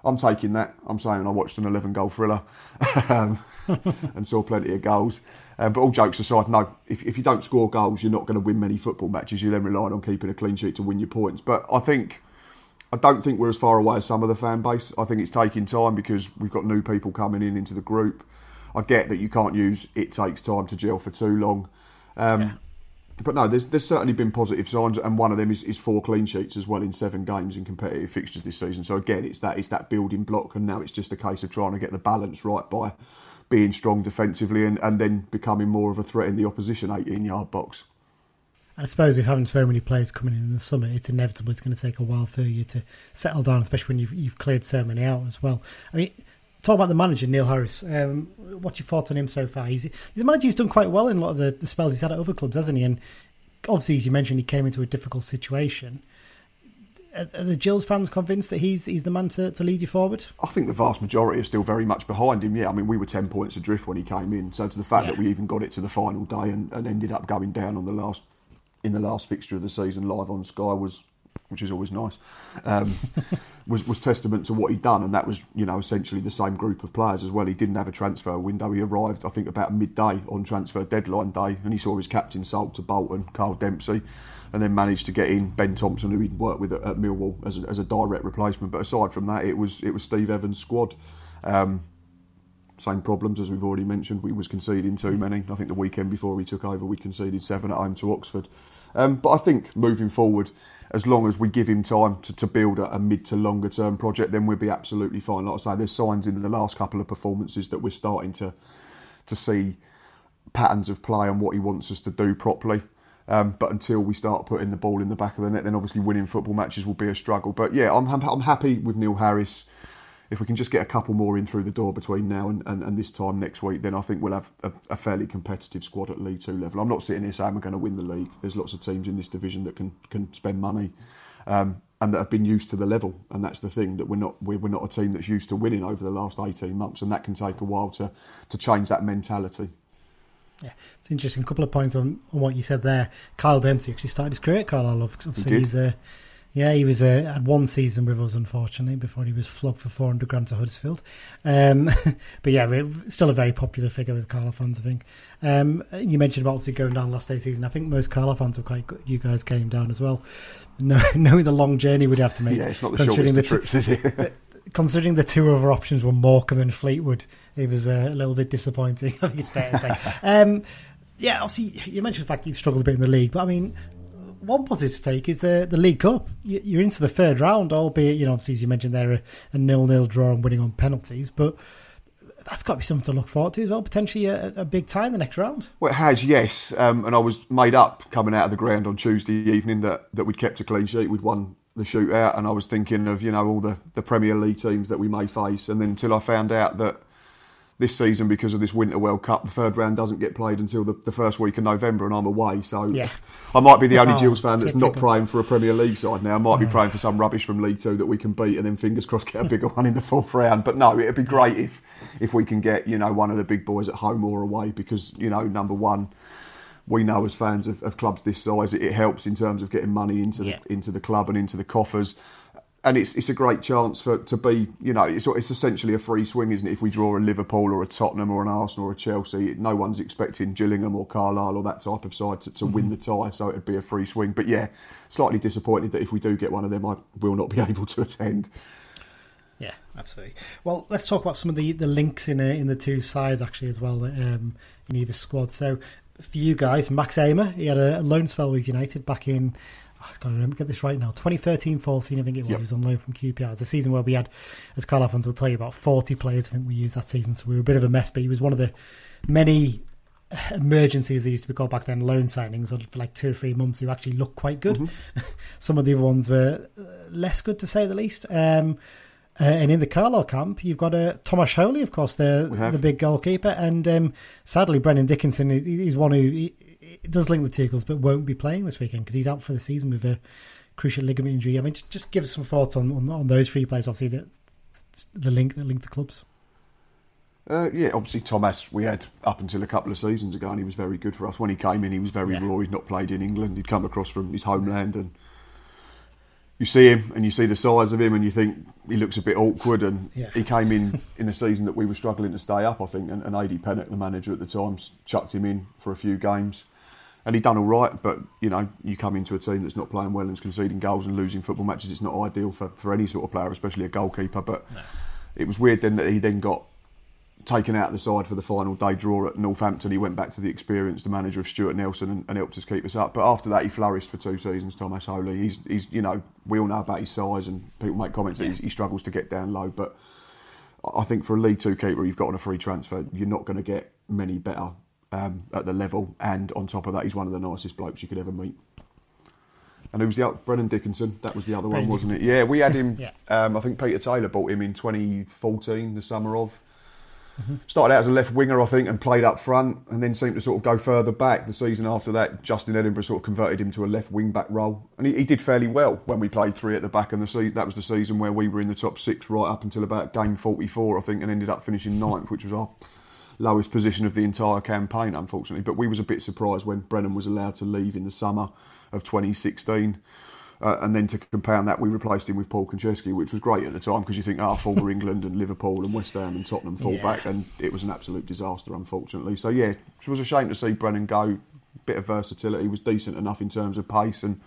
I'm taking that. I'm saying I watched an 11 goal thriller *laughs* um, *laughs* and saw plenty of goals. Um, but all jokes aside, no, if, if you don't score goals, you're not going to win many football matches. You're then relying on keeping a clean sheet to win your points. But I think, I don't think we're as far away as some of the fan base. I think it's taking time because we've got new people coming in into the group. I get that you can't use it takes time to gel for too long. Um, yeah but no, there's there's certainly been positive signs, and one of them is, is four clean sheets as well in seven games in competitive fixtures this season. So again, it's that it's that building block, and now it's just a case of trying to get the balance right by being strong defensively and, and then becoming more of a threat in the opposition 18 yard box. I suppose with having so many players coming in in the summer, it's inevitable it's going to take a while for you to settle down, especially when you've, you've cleared so many out as well. I mean, talk about the manager, Neil Harris. Um, what's your thoughts on him so far? He's, he's a manager who's done quite well in a lot of the, the spells he's had at other clubs, hasn't he? And obviously, as you mentioned, he came into a difficult situation. Are, are the Gills fans convinced that he's he's the man to, to lead you forward? I think the vast majority are still very much behind him. Yeah, I mean, we were 10 points adrift when he came in. So, to the fact yeah. that we even got it to the final day and, and ended up going down on the last in the last fixture of the season live on Sky was which is always nice, um, *laughs* was was testament to what he'd done, and that was you know essentially the same group of players as well. He didn't have a transfer window. He arrived, I think, about midday on transfer deadline day, and he saw his captain sold to Bolton, Carl Dempsey, and then managed to get in Ben Thompson, who he'd worked with at, at Millwall as a, as a direct replacement. But aside from that, it was it was Steve Evans' squad. Um, same problems as we've already mentioned. We was conceding too many. I think the weekend before we took over, we conceded seven at home to Oxford. Um, but I think moving forward, as long as we give him time to, to build a, a, mid to longer term project, then we'll be absolutely fine. Like I say, there's signs in the last couple of performances that we're starting to to see patterns of play and what he wants us to do properly. Um, but until we start putting the ball in the back of the net, then obviously winning football matches will be a struggle. But yeah, I'm, I'm happy with Neil Harris if we can just get a couple more in through the door between now and, and, and this time next week, then I think we'll have a, a, fairly competitive squad at League Two level. I'm not sitting here saying we're going to win the league. There's lots of teams in this division that can can spend money. Um, and that have been used to the level, and that's the thing that we're not we're, we're not a team that's used to winning over the last eighteen months, and that can take a while to to change that mentality. Yeah, it's interesting. A couple of points on, on what you said there. Kyle Dempsey actually started his career at Carlisle. Obviously, he he's a yeah, he was uh, had one season with us, unfortunately, before he was flogged for 400 grand to Huddersfield. Um, *laughs* but yeah, still a very popular figure with Carlisle fans, I think. Um, you mentioned about obviously going down last day season. I think most Carlisle fans were quite good. You guys came down as well. *laughs* knowing the long journey we'd have to make. Yeah, it's not the considering the, trips, is it? *laughs* considering the two other options were Morecambe and Fleetwood, it was uh, a little bit disappointing. I think it's fair to say. Um, yeah, obviously, you mentioned the fact you've struggled a bit in the league, but I mean, one positive to take is the the League Cup. You're into the third round, albeit you know obviously as you mentioned there a, nil nil draw and winning on penalties, but that's got to be something to look forward to as well. Potentially a, a big tie in the next round. Well, it has, yes. Um, and I was made up coming out of the ground on Tuesday evening that, that we'd kept a clean sheet, we'd won the shootout, and I was thinking of you know all the, the Premier League teams that we may face, and then until I found out that this season because of this Winter World Cup. The third round doesn't get played until the, the first week of November, and I'm away. So yeah. I might be the only oh, Gills fan that's not praying for a Premier League side now. I might be praying for some rubbish from League Two that we can beat, and then fingers crossed get a bigger one in the fourth round. But no, it'd be great if if we can get you know one of the big boys at home or away because you know number one we know as fans of, of clubs this size, it, it, helps in terms of getting money into the yeah. into the club and into the coffers and it's it's a great chance for to be you know it's it's essentially a free swing, isn't it? If we draw a Liverpool or a Tottenham or an Arsenal or a Chelsea, no one's expecting Gillingham or Carlisle or that type of side to, to mm-hmm. win the tie, so it'd be a free swing. But yeah, slightly disappointed that if we do get one of them, I will not be *laughs* able to attend. Yeah, absolutely. Well, let's talk about some of the, the links in uh, in the two sides actually as well um, in either squad. So for you guys, Max Ehmer, he had a loan spell with United back in I've got to remember, get this right now. 2013 14, I think it was. Yep. He was on loan from QPR. It was a season where we had, as Carl Alphonse will tell you, about 40 players. I think we used that season, so we were a bit of a mess. But he was one of the many emergencies they used to be called back then, loan signings for like two or three months who actually looked quite good. Mm-hmm. *laughs* Some of the other ones were uh, less good, to say the least. Um, uh, and in the Carlisle camp, you've got uh, Tomas Holy, of course, the the big goalkeeper, and um, sadly, Brennan Dickinson is, is one who he, it does link the Tigles, but won't be playing this weekend because he's out for the season with a cruciate ligament injury. I mean, just, just give us some thoughts on, on, on those three players. Obviously, the the link that link the clubs. Uh, yeah, obviously Thomas we had up until a couple of seasons ago, and he was very good for us. When he came in, he was very Yeah. raw. He'd not played in England. He'd come across from his homeland, and you see him and you see the size of him, and you think he looks a bit awkward. And Yeah. he came in *laughs* in a season that we were struggling to stay up, I think. And, and Pennock, the manager at the time, chucked him in for a few games, and he done all right. But you know, you come into a team that's not playing well and is conceding goals and losing football matches. It's not ideal for, for any sort of player, especially a goalkeeper. But it was weird then that he then got taken out of the side for the final day draw at Northampton. He went back to the experience, the manager of Stuart Nelson, and, and helped us keep us up. But after that, he flourished for two seasons. Thomas Holy, he's, he's, you know, we all know about his size, and people make comments that he's, he struggles to get down low. But I I think for a League Two keeper, you've got on a free transfer, you're not going to get many better um, at the level. And on top of that, he's one of the nicest blokes you could ever meet. And who was the other? Brennan Dickinson? That was the other Brennan one, wasn't it? Yeah, we had him. Yeah. um, I think Peter Taylor bought him in 2014, the summer of. Started out as a left winger, I think, and played up front, and then seemed to sort of go further back. The season after that, Justin Edinburgh sort of converted him to a left wing back role, and he, he did fairly well when we played three at the back. And the se- that was the season where we were in the top six right up until about game 44, I think, and ended up finishing ninth, which was our lowest position of the entire campaign, unfortunately. But we was a bit surprised when Brennan was allowed to leave in the summer of 2016. Uh, and then to compound that, we replaced him with Paul Konchesky, which was great at the time because you think, ah, former *laughs* England and Liverpool and West Ham and Tottenham fall Yeah. back, and it was an absolute disaster, unfortunately. So yeah, it was a shame to see Brennan go. Bit of versatility, was decent enough in terms of pace, and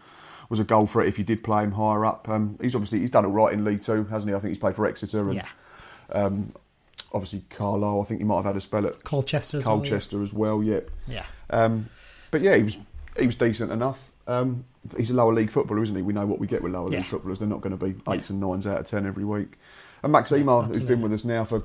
was a goal for it if you did play him higher up. Um, he's obviously he's done all right in League Two, hasn't he? I think he's played for Exeter and Yeah. Obviously Carlisle. I think he might have had a spell at Colchester as well, yeah. Colchester as well. Yeah. Yeah. Um, but yeah, he was he was decent enough. Um, he's a lower league footballer, isn't he? We know what we get with lower Yeah. league footballers. They're not going to be eights and nines out of ten every week. And Max Ehmer, who's been with us now for,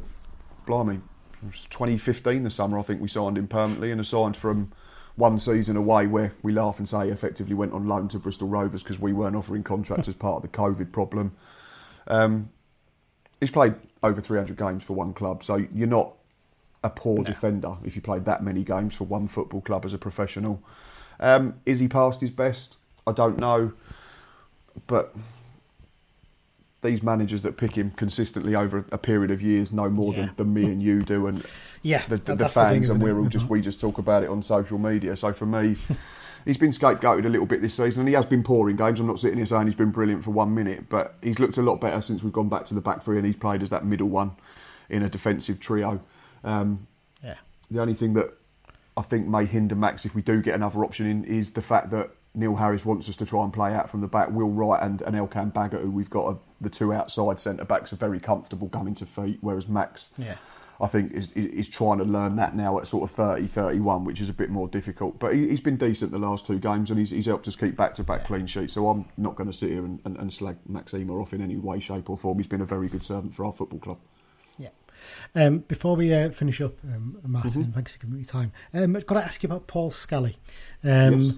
blimey, it was 2015 the summer. I think we signed him permanently and assigned from one season away where we laugh and say he effectively went on loan to Bristol Rovers because we weren't offering contracts as part of the COVID problem. Um, he's played over 300 games for one club, so you're not a poor defender if you played that many games for one football club as a professional. Um, is he past his best? I don't know, but these managers that pick him consistently over a period of years know more Yeah. than, than me and you do, and *laughs* Yeah, the, the, the that's the thing, fans, and we're all just *laughs* we just talk about it on social media. So for me, he's been scapegoated a little bit this season, and he has been poor in games. I'm not sitting here saying he's been brilliant for one minute, but he's looked a lot better since we've gone back to the back three, and he's played as that middle one in a defensive trio. Um, Yeah. the only thing that I think may hinder Max if we do get another option in is the fact that Neil Harris wants us to try and play out from the back. Will Wright and, and Elkan Baggott, who we've got a, the two outside centre backs, are very comfortable coming to feet, whereas Max, Yeah. I think, is, is trying to learn that now at sort of 30, 31, which is a bit more difficult. But he, he's been decent the last two games and he's, he's helped us keep back to back clean sheets. So I'm not going to sit here and, and, and slag Max Ehmer off in any way, shape, or form. He's been a very good servant for our football club. Yeah. Um, before we uh, finish up, um, Martin, Mm-hmm. thanks for giving me time. Um, I've got to ask you about Paul Scally. Um, Yes.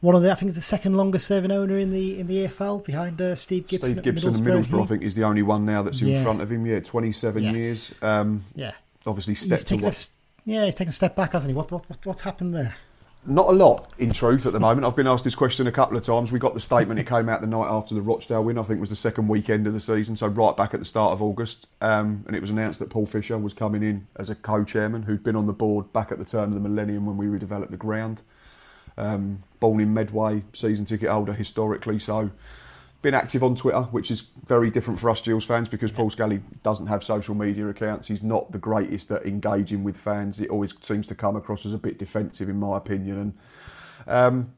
One of the, I think, it's the second longest serving owner in the in the EFL behind uh, Steve Gibson. Steve Gibson and Middlesbrough, Middlesbrough, I think, is the only one now that's in Yeah. front of him. Yeah, 27 Yeah. years. Um, Yeah, obviously, he's stepped to taken a, yeah, he's taken a step back, hasn't he? What what what, what happened there? Not a lot, in truth, at the *laughs* moment. I've been asked this question a couple of times. We got the statement, it came out the night after the Rochdale win, I think it was the second weekend of the season, so right back at the start of August. Um, and it was announced that Paul Fisher was coming in as a co chairman who'd been on the board back at the turn of the millennium when we redeveloped the ground. Um, born in Medway, season ticket holder historically, so been active on Twitter, which is very different for us Gills fans because Paul Scally doesn't have social media accounts. He's not the greatest at engaging with fans. It always seems to come across as a bit defensive, in my opinion. And um,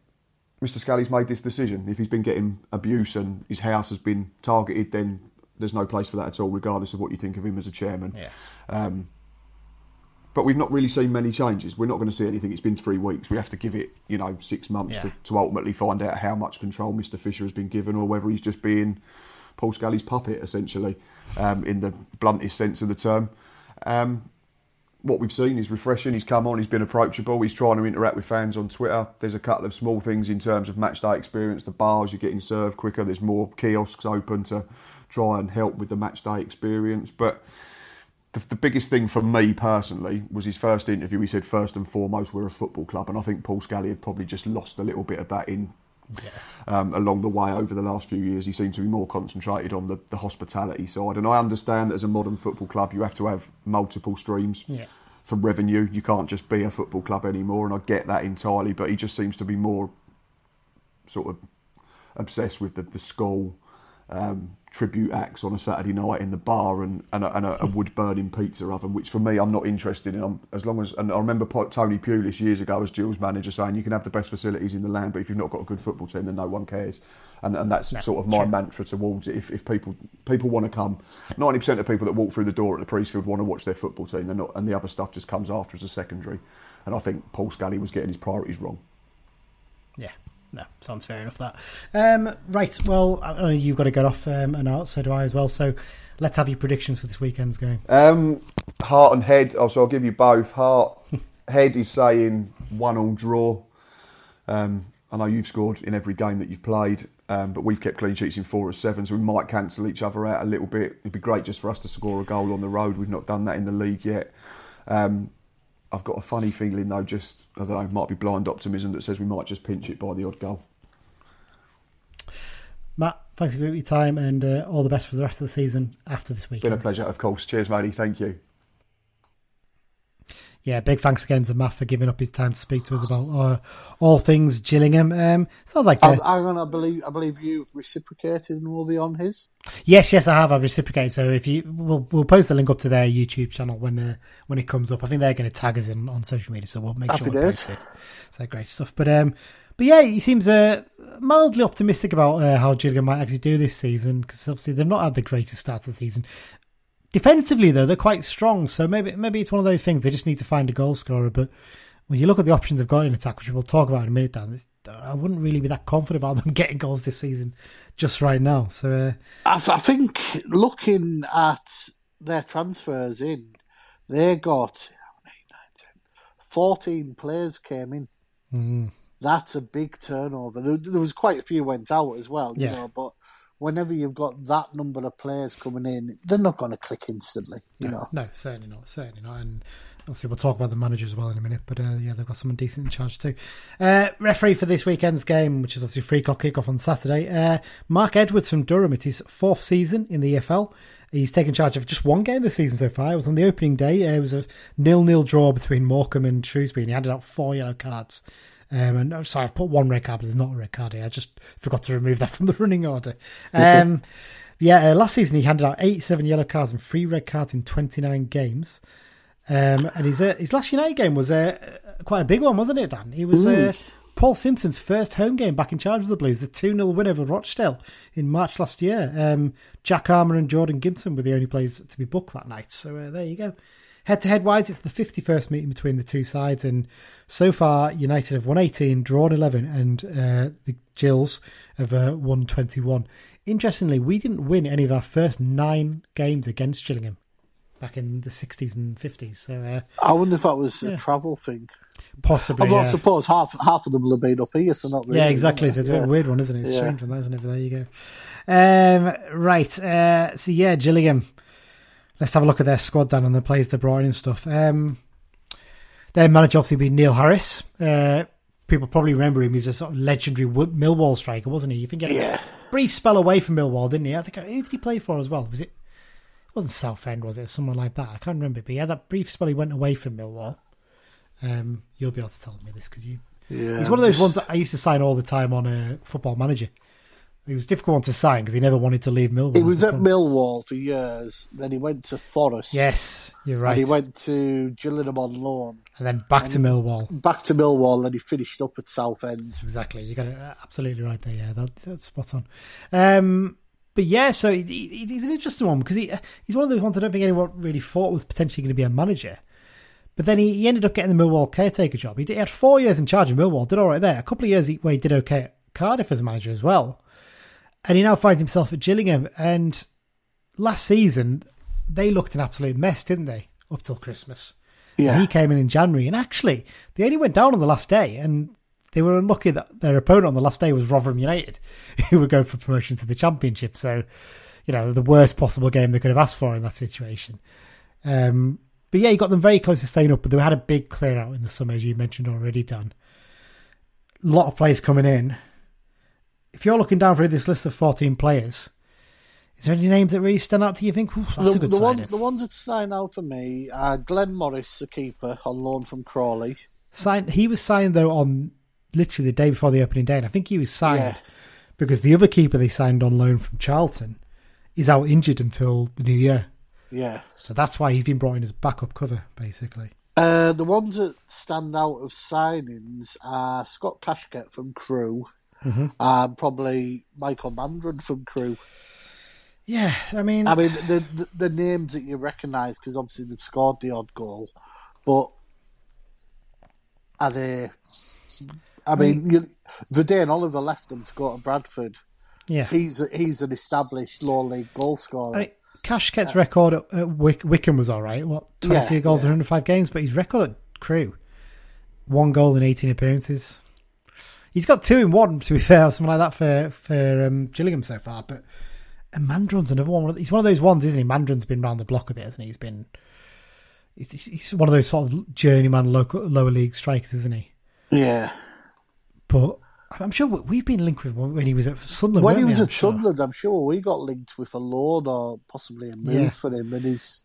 Mr. Scally's made this decision. If he's been getting abuse and his house has been targeted, then there's no place for that at all, regardless of what you think of him as a chairman. Yeah. Um, but we've not really seen many changes. We're not going to see anything. It's been three weeks. We have to give it, you know, six months Yeah. to, to ultimately find out how much control Mr. Fisher has been given, or whether he's just being Paul Scally's puppet, essentially, um, in the bluntest sense of the term. Um, what we've seen is refreshing. He's come on, he's been approachable, he's trying to interact with fans on Twitter. There's a couple of small things in terms of match day experience. The bars, you're getting served quicker, there's more kiosks open to try and help with the match day experience. But the, the biggest thing for me personally was his first interview. He said, first and foremost, we're a football club. And I think Paul Scally had probably just lost a little bit of that in um, along the way over the last few years. He seemed to be more concentrated on the, the hospitality side. And I understand that as a modern football club, you have to have multiple streams Yeah. for revenue. You can't just be a football club anymore, and I get that entirely. But he just seems to be more sort of obsessed with the, the school um, tribute acts on a Saturday night in the bar and, and a, and a, a wood burning pizza oven, which for me I'm not interested in. I'm, as long as and I remember Tony Pulis years ago as Gills manager saying you can have the best facilities in the land, but if you've not got a good football team, then no one cares. And and that's sort of my true. mantra towards it. If, if people people want to come, ninety percent of people that walk through the door at the Priestfield want to watch their football team. They're not, and the other stuff just comes after as a secondary. And I think Paul Scally was getting his priorities wrong. Yeah, no, sounds fair enough. That um, right. Well, I know you've got to get off um, and out, so do I as well. So let's have your predictions for this weekend's game. Um, heart and head. Oh, so I'll give you both. Heart, *laughs* head is saying one all draw. Um, I know you've scored in every game that you've played, um, but we've kept clean sheets in four or seven, so we might cancel each other out a little bit. It'd be great just for us to score a goal on the road. We've not done that in the league yet. Um, I've got a funny feeling though, just I don't know, might be blind optimism that says we might just pinch it by the odd goal. Matt, thanks for your time and uh, all the best for the rest of the season after this week. Been a pleasure, of course. Cheers, matey. Thank you. Yeah, big thanks again to Matt for giving up his time to speak to us about uh, all things Gillingham. Um, sounds like I, I, I believe I believe you've reciprocated and will be on his. yes, yes, I have. I've reciprocated. So if you, we'll we'll post the link up to their YouTube channel when uh, when it comes up. I think they're going to tag us in on social media, so we'll make Happy sure we post it. So great stuff. But um, but yeah, he seems uh, mildly optimistic about uh, how Gillingham might actually do this season because obviously they've not had the greatest start to the season. Defensively, though, they're quite strong. So maybe maybe it's one of those things they just need to find a goal scorer. But when you look at the options they've got in attack, which we'll talk about in a minute, Dan, I wouldn't really be that confident about *laughs* them getting goals this season just right now. So uh, I, th- I think looking at their transfers in, they got how many, nine, 10, 14 players came in. Mm. That's a big turnover. There, there was quite a few went out as well, you Yeah. know. But whenever you've got that number of players coming in, they're not going to click instantly, you know. no, certainly not, certainly not. And obviously, we'll talk about the manager as well in a minute. But uh, yeah, they've got someone decent in charge too. Uh, referee for this weekend's game, which is obviously free kick off on Saturday. Uh, Mark Edwards from Durham. It is fourth season in the EFL. He's taken charge of just one game this season so far. It was on the opening day. Uh, it was a nil-nil draw between Morecambe and Shrewsbury, and he handed out four yellow cards. Um, and oh, sorry, I've put one red card, but there's not a red card here. I just forgot to remove that *laughs* from the running order. Um, *laughs* yeah, uh, last season he handed out 87 yellow cards and three red cards in 29 games. Um, and his uh, his last United game was uh, quite a big one, wasn't it, Dan? It was uh, Paul Simpson's first home game back in charge of the Blues, the 2 0 win over Rochdale in March last year. Um, Jack Armer and Jordan Gibson were the only players to be booked that night. So uh, there you go. Head to head wise, it's the 51st meeting between the two sides, and so far United have won 18, drawn 11, and uh, the Gills have uh, won 21. Interestingly, we didn't win any of our first nine games against Gillingham back in the 60s and 50s. So uh, I wonder if that was a travel thing. possibly, Although I yeah. suppose half half of them will have been up here, so not really. yeah, exactly. So it's it? a bit weird one, isn't it? It's Yeah. strange one, isn't it? But there you go. Um, right. Uh, so yeah, Gillingham. Let's have a look at their squad down and the players they brought in and stuff. Um, their manager obviously be Neil Harris. Uh, people probably remember him. He's a sort of legendary Millwall striker, wasn't he? You think he had Yeah. a brief spell away from Millwall, didn't he? I think who did he play for as well? Was it? It wasn't Southend, was it? Someone like that. I can't remember. But he had that brief spell. He went away from Millwall. Um, you'll be able to tell me this because you Yeah, He's one of those just- ones that I used to sign all the time on a football manager. He was a difficult one to sign because he never wanted to leave Millwall. He was at Millwall for years. Then he went to Forest. Yes, you're right. And he went to Gillingham on loan. and then back to Millwall. Back to Millwall, and he finished up at Southend. Exactly. You got it uh, absolutely right there. Yeah, that, that's spot on. Um, but yeah, so he, he, he's an interesting one because he he's one of those ones I don't think anyone really thought was potentially going to be a manager. But then he, he ended up getting the Millwall caretaker job. He, did, he had four years in charge of Millwall, did all right there. A couple of years he, where he did okay at Cardiff as a manager as well. And he now finds himself at Gillingham. And last season, they looked an absolute mess, didn't they? Up till Christmas. Yeah. He came in in January, and actually, they only went down on the last day, and they were unlucky that their opponent on the last day was Rotherham United, *laughs* who were going for promotion to the Championship. So, you know, the worst possible game they could have asked for in that situation. Um, but yeah, he got them very close to staying up, but they had a big clear out in the summer, as you mentioned already, Dan. A lot of players coming in. If you're looking down through this list of 14 players, is there any names that really stand out to you? you think, that's the, a good the, one, the ones that stand out for me are Glenn Morris, the keeper, on loan from Crawley. Signed, he was signed, though, on literally the day before the opening day. And I think he was signed Yeah. because the other keeper they signed on loan from Charlton is out injured until the new year. Yeah. So that's why he's been brought in as backup cover, basically. Uh, the ones that stand out of signings are Scott Kashket from Crewe Mm-hmm. and probably Michael Mandron from Crewe. Yeah, I mean, I mean, the the, the names that you recognise because obviously they've scored the odd goal, but are they? I mean, you, Vadaine Oliver left them to go to Bradford. yeah. He's a, he's an established lower league goal scorer. I mean, Kashket's record at, at Wick, Wycombe was all right. What, twenty Yeah, goals in yeah. 105 games? But his record at Crewe, one goal in 18 appearances. He's got two in one, to be fair, or something like that for, for um, Gillingham so far. But and Mandron's another one. He's one of those ones, isn't he? Mandron's been round the block a bit, hasn't he? He's been. He's one of those sort of journeyman local, lower league strikers, isn't he? yeah. But I'm sure we- we've been linked with when he was at Sunderland. When he was I'm at sure? Sunderland, I'm sure we got linked with a loan or possibly a move Yeah. for him, and he's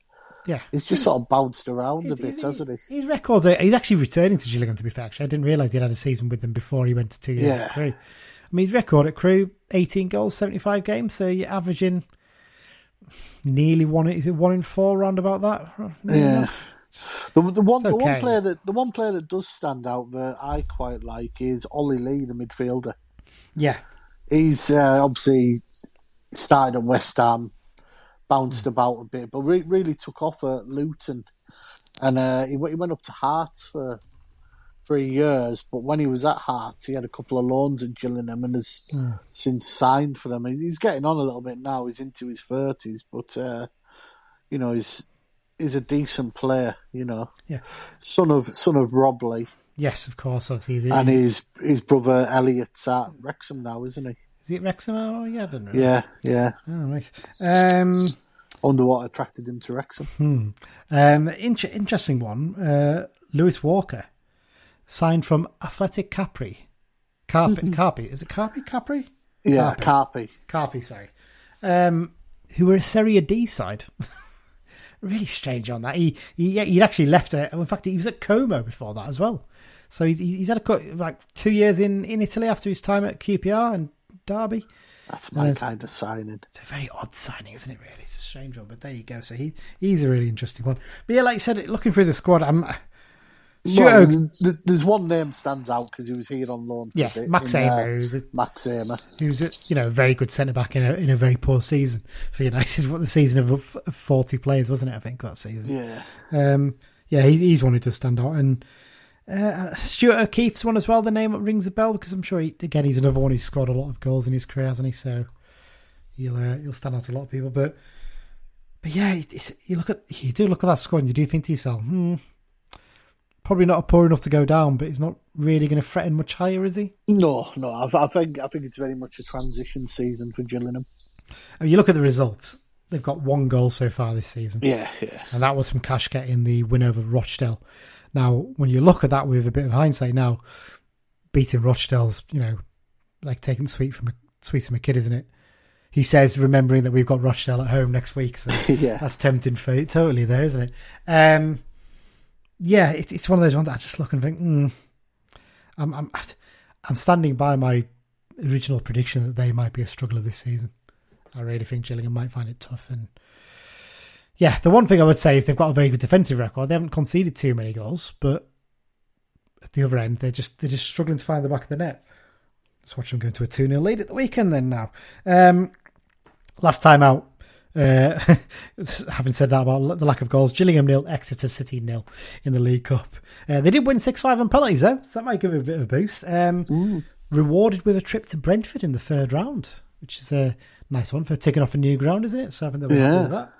yeah, he's just sort of bounced around a bit, His- hasn't he? His records, are, he's actually returning to Gillingham, to be fair. Actually, I didn't realise he'd had a season with them before he went to two years Yeah. at Crewe. I mean, his record at Crewe, 18 goals, 75 games, so you're averaging nearly one, is it one in four, round about that? Yeah. The, the one, the one player that the one player that does stand out that I quite like is Ollie Lee, the midfielder. Yeah. He's uh, obviously started at West Ham, bounced Hmm. about a bit, but re- really took off at Luton, and uh, he, went- he went up to Hearts for three years. But when he was at Hearts, he had a couple of loans at Gillingham and has Hmm. since signed for them. He's getting on a little bit now. He's into his thirties, but uh, you know he's he's a decent player. You know, Yeah. son of son of Rob Lee, Yes, of course. Obviously, and his his brother Elliot's at Wrexham now, isn't he? Is it Wrexham? Oh, yeah, I don't know. Yeah, yeah. Oh, nice. Um, Wonder what attracted him to Wrexham. um, inter- interesting one. Uh, Lewis Walker signed from Athletic Capri. Carpi, *laughs* Carpi. Is it Carpi? Capri? Yeah, Carpy. Carpi, sorry. Um, who were a Serie D side. *laughs* really strange on that. He, he he'd actually left it. In fact, he was at Como before that as well. So he's, he's had a cut like two years in, in Italy after his time at QPR and Derby. That's my kind of signing. It's a very odd signing, isn't it? Really, it's a strange one, but there you go. So he he's a really interesting one. But yeah, like you said, looking through the squad, I'm Stuart Well, Oak- there's one name stands out because he was here on loan. Yeah, bit Max uh, Ehmer, a- Max Ehmer. who's a, you know a very good centre back in a in a very poor season for United. *laughs* What the season of of forty players wasn't it? I think that season. Yeah. Um, yeah, he, he's wanted to stand out, and uh, Stuart O'Keefe's one as well. The name that rings a bell because I'm sure he, again he's another one who's scored a lot of goals in his career, hasn't he? So he'll uh, he'll stand out to a lot of people. But but yeah, you look at you do look at that squad, and you do think to yourself, hmm, probably not poor enough to go down, but he's not really going to threaten much higher, is he? No, no. I, I think I think it's very much a transition season for Gillingham. I mean, you look at the results; they've got one goal so far this season. Yeah, yeah. and that was from Kashket in the win over Rochdale. Now, when you look at that with a bit of hindsight, now beating Rochdale's, you know, like taking sweet from a sweet from a kid, isn't it? He says, remembering that we've got Rochdale at home next week, so *laughs* Yeah. that's tempting fate, totally there, isn't it? Um, yeah, it, it's one of those ones that I just look and think, hmm, I'm, I'm, I'm standing by my original prediction that they might be a struggler this season. I really think Gillingham might find it tough, and yeah, the one thing I would say is they've got a very good defensive record. They haven't conceded too many goals, but at the other end, they're just they're just struggling to find the back of the net. Let's watch them go to a 2 0 lead at the weekend then now. Um, last time out, uh, *laughs* having said that about the lack of goals, Gillingham nil, Exeter City nil in the League Cup. Uh, they did win 6 5 on penalties though, so that might give it a bit of a boost. Um, Rewarded with a trip to Brentford in the third round, which is a nice one for ticking off a new ground, isn't it? So I think happy Yeah. with that.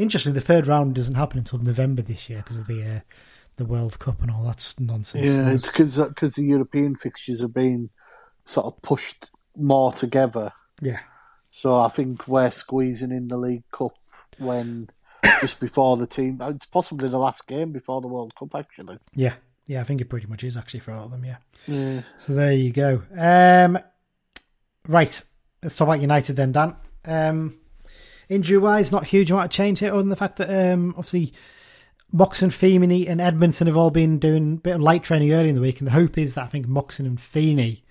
Interestingly, the third round doesn't happen until November this year because of the uh, the World Cup and all that nonsense. Yeah, it's because the European fixtures have been sort of pushed more together. yeah. So I think we're squeezing in the League Cup when *coughs* just before the team. It's possibly the last game before the World Cup, actually. Yeah, yeah, I think it pretty much is actually for all of them. Yeah. Yeah. So there you go. Um, Right, let's talk about United then, Dan. Um, injury wise, not a huge amount of change here, other than the fact that um, obviously Moxon, Feeney, and Edmondson have all been doing a bit of light training early in the week, and the hope is that I think Moxon and Feeney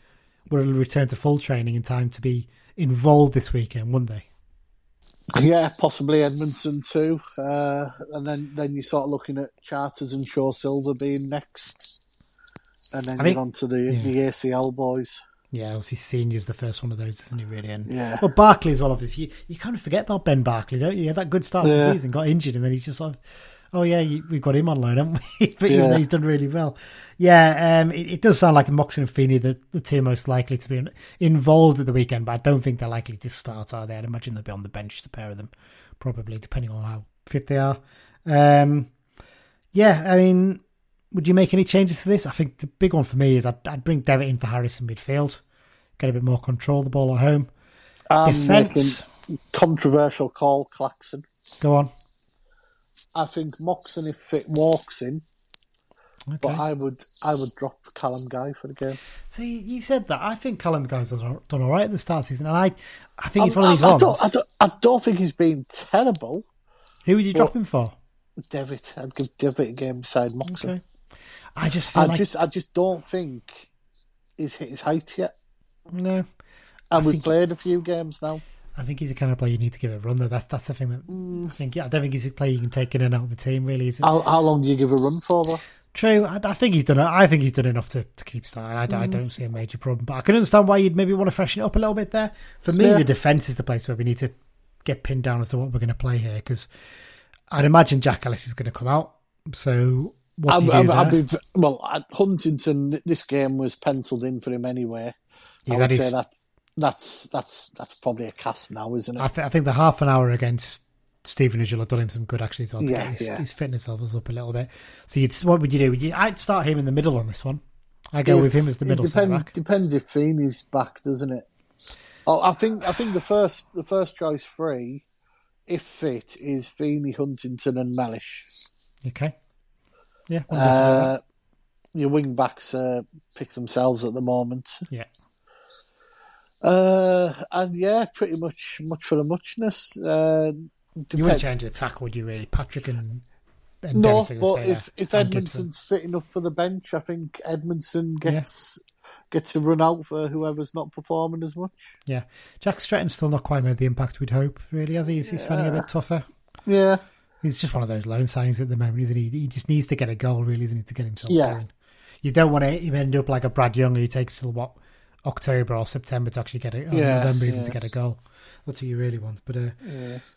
will return to full training in time to be involved this weekend, won't they? Yeah, possibly Edmondson too. Uh, and then, then you're sort of looking at Charters and Sho-Silva being next. And then I think- you're on to the, yeah. the ACL boys. Yeah, obviously senior's the first one of those, isn't he? Really, and Yeah. well, Barclay as well. Obviously, you, you kind of forget about Ben Barclay, don't you? He had that good start to the season, got injured, and then he's just like, oh yeah, you, we've got him on loan, haven't we? *laughs* but Yeah. he's done really well, yeah, um, it, it does sound like Moxon and Feeney the the two most likely to be involved at the weekend, but I don't think they're likely to start. Are they? I'd imagine they'll be on the bench, the pair of them, probably depending on how fit they are. Um, yeah, I mean, would you make any changes to this? I think the big one for me is I'd, I'd bring Devitt in for Harris in midfield, get a bit more control of the ball at home. I'm Defence, controversial call, Claxon. go on. I think Moxon, if fit, walks in, but I would I would drop Callum Guy for the game. See, you said that. I think Callum Guy's done done all right at the start of the season, and I, I think it's I, one of these I, I ones. don't, I, don't, I don't think he's been terrible. Who would you drop him for? Devitt, I'd give Devitt a game beside Moxon. Okay. I just feel I like just I just don't think he's hit his height yet. no. And we've played a few games now. I think he's the kind of player you need to give a run. Though that's that's the thing that I think. Yeah, I don't think he's a player you can take in and out of the team. Really, is it? How, how long do you give a run for though? True. I, I think he's done. I think he's done enough to, to keep starting. I, Mm. I don't see a major problem, but I can understand why you'd maybe want to freshen it up a little bit there. For me, Yeah. the defense is the place where we need to get pinned down as to what we're going to play here because I'd imagine Jack Ellis is going to come out. So what do I'm-? I'm- be well, at Huntington, this game was penciled in for him anyway. Yeah, I would is- say that that's that's that's probably a cast now, isn't it? I, th- I think the half an hour against Stevenage will have done him some good actually to Yeah, get his, yeah. his fitness levels up a little bit. So you'd, what would you do? Would you, I'd start him in the middle on this one. I go If- with him as the middle depend-. Depends if Feeney's back, doesn't it? Oh, I think I think the first the first choice free, if fit, is Feeney, Huntington, and Mellish. Okay. Yeah. we'll decide that. Uh, your wing backs uh, pick themselves at the moment. yeah. Uh, and yeah, pretty much much for the muchness. Uh, You wouldn't change the attack, would you? Really, Patrick and, and no, Dennis but stay if if Edmondson's fit enough for the bench, I think Edmondson gets gets a run out for whoever's not performing as much. Yeah, Jack Stretton's still not quite made the impact we'd hope. Really, has he? He's, he's finding it a bit tougher. Yeah, He's just one of those loan signings at the moment, isn't he? He just needs to get a goal, really, isn't he, to get himself Yeah. going. You don't want to him end up like a Brad Young who takes till what October or September to actually get it, Yeah, November even yeah. to get a goal. That's what you really want. But uh,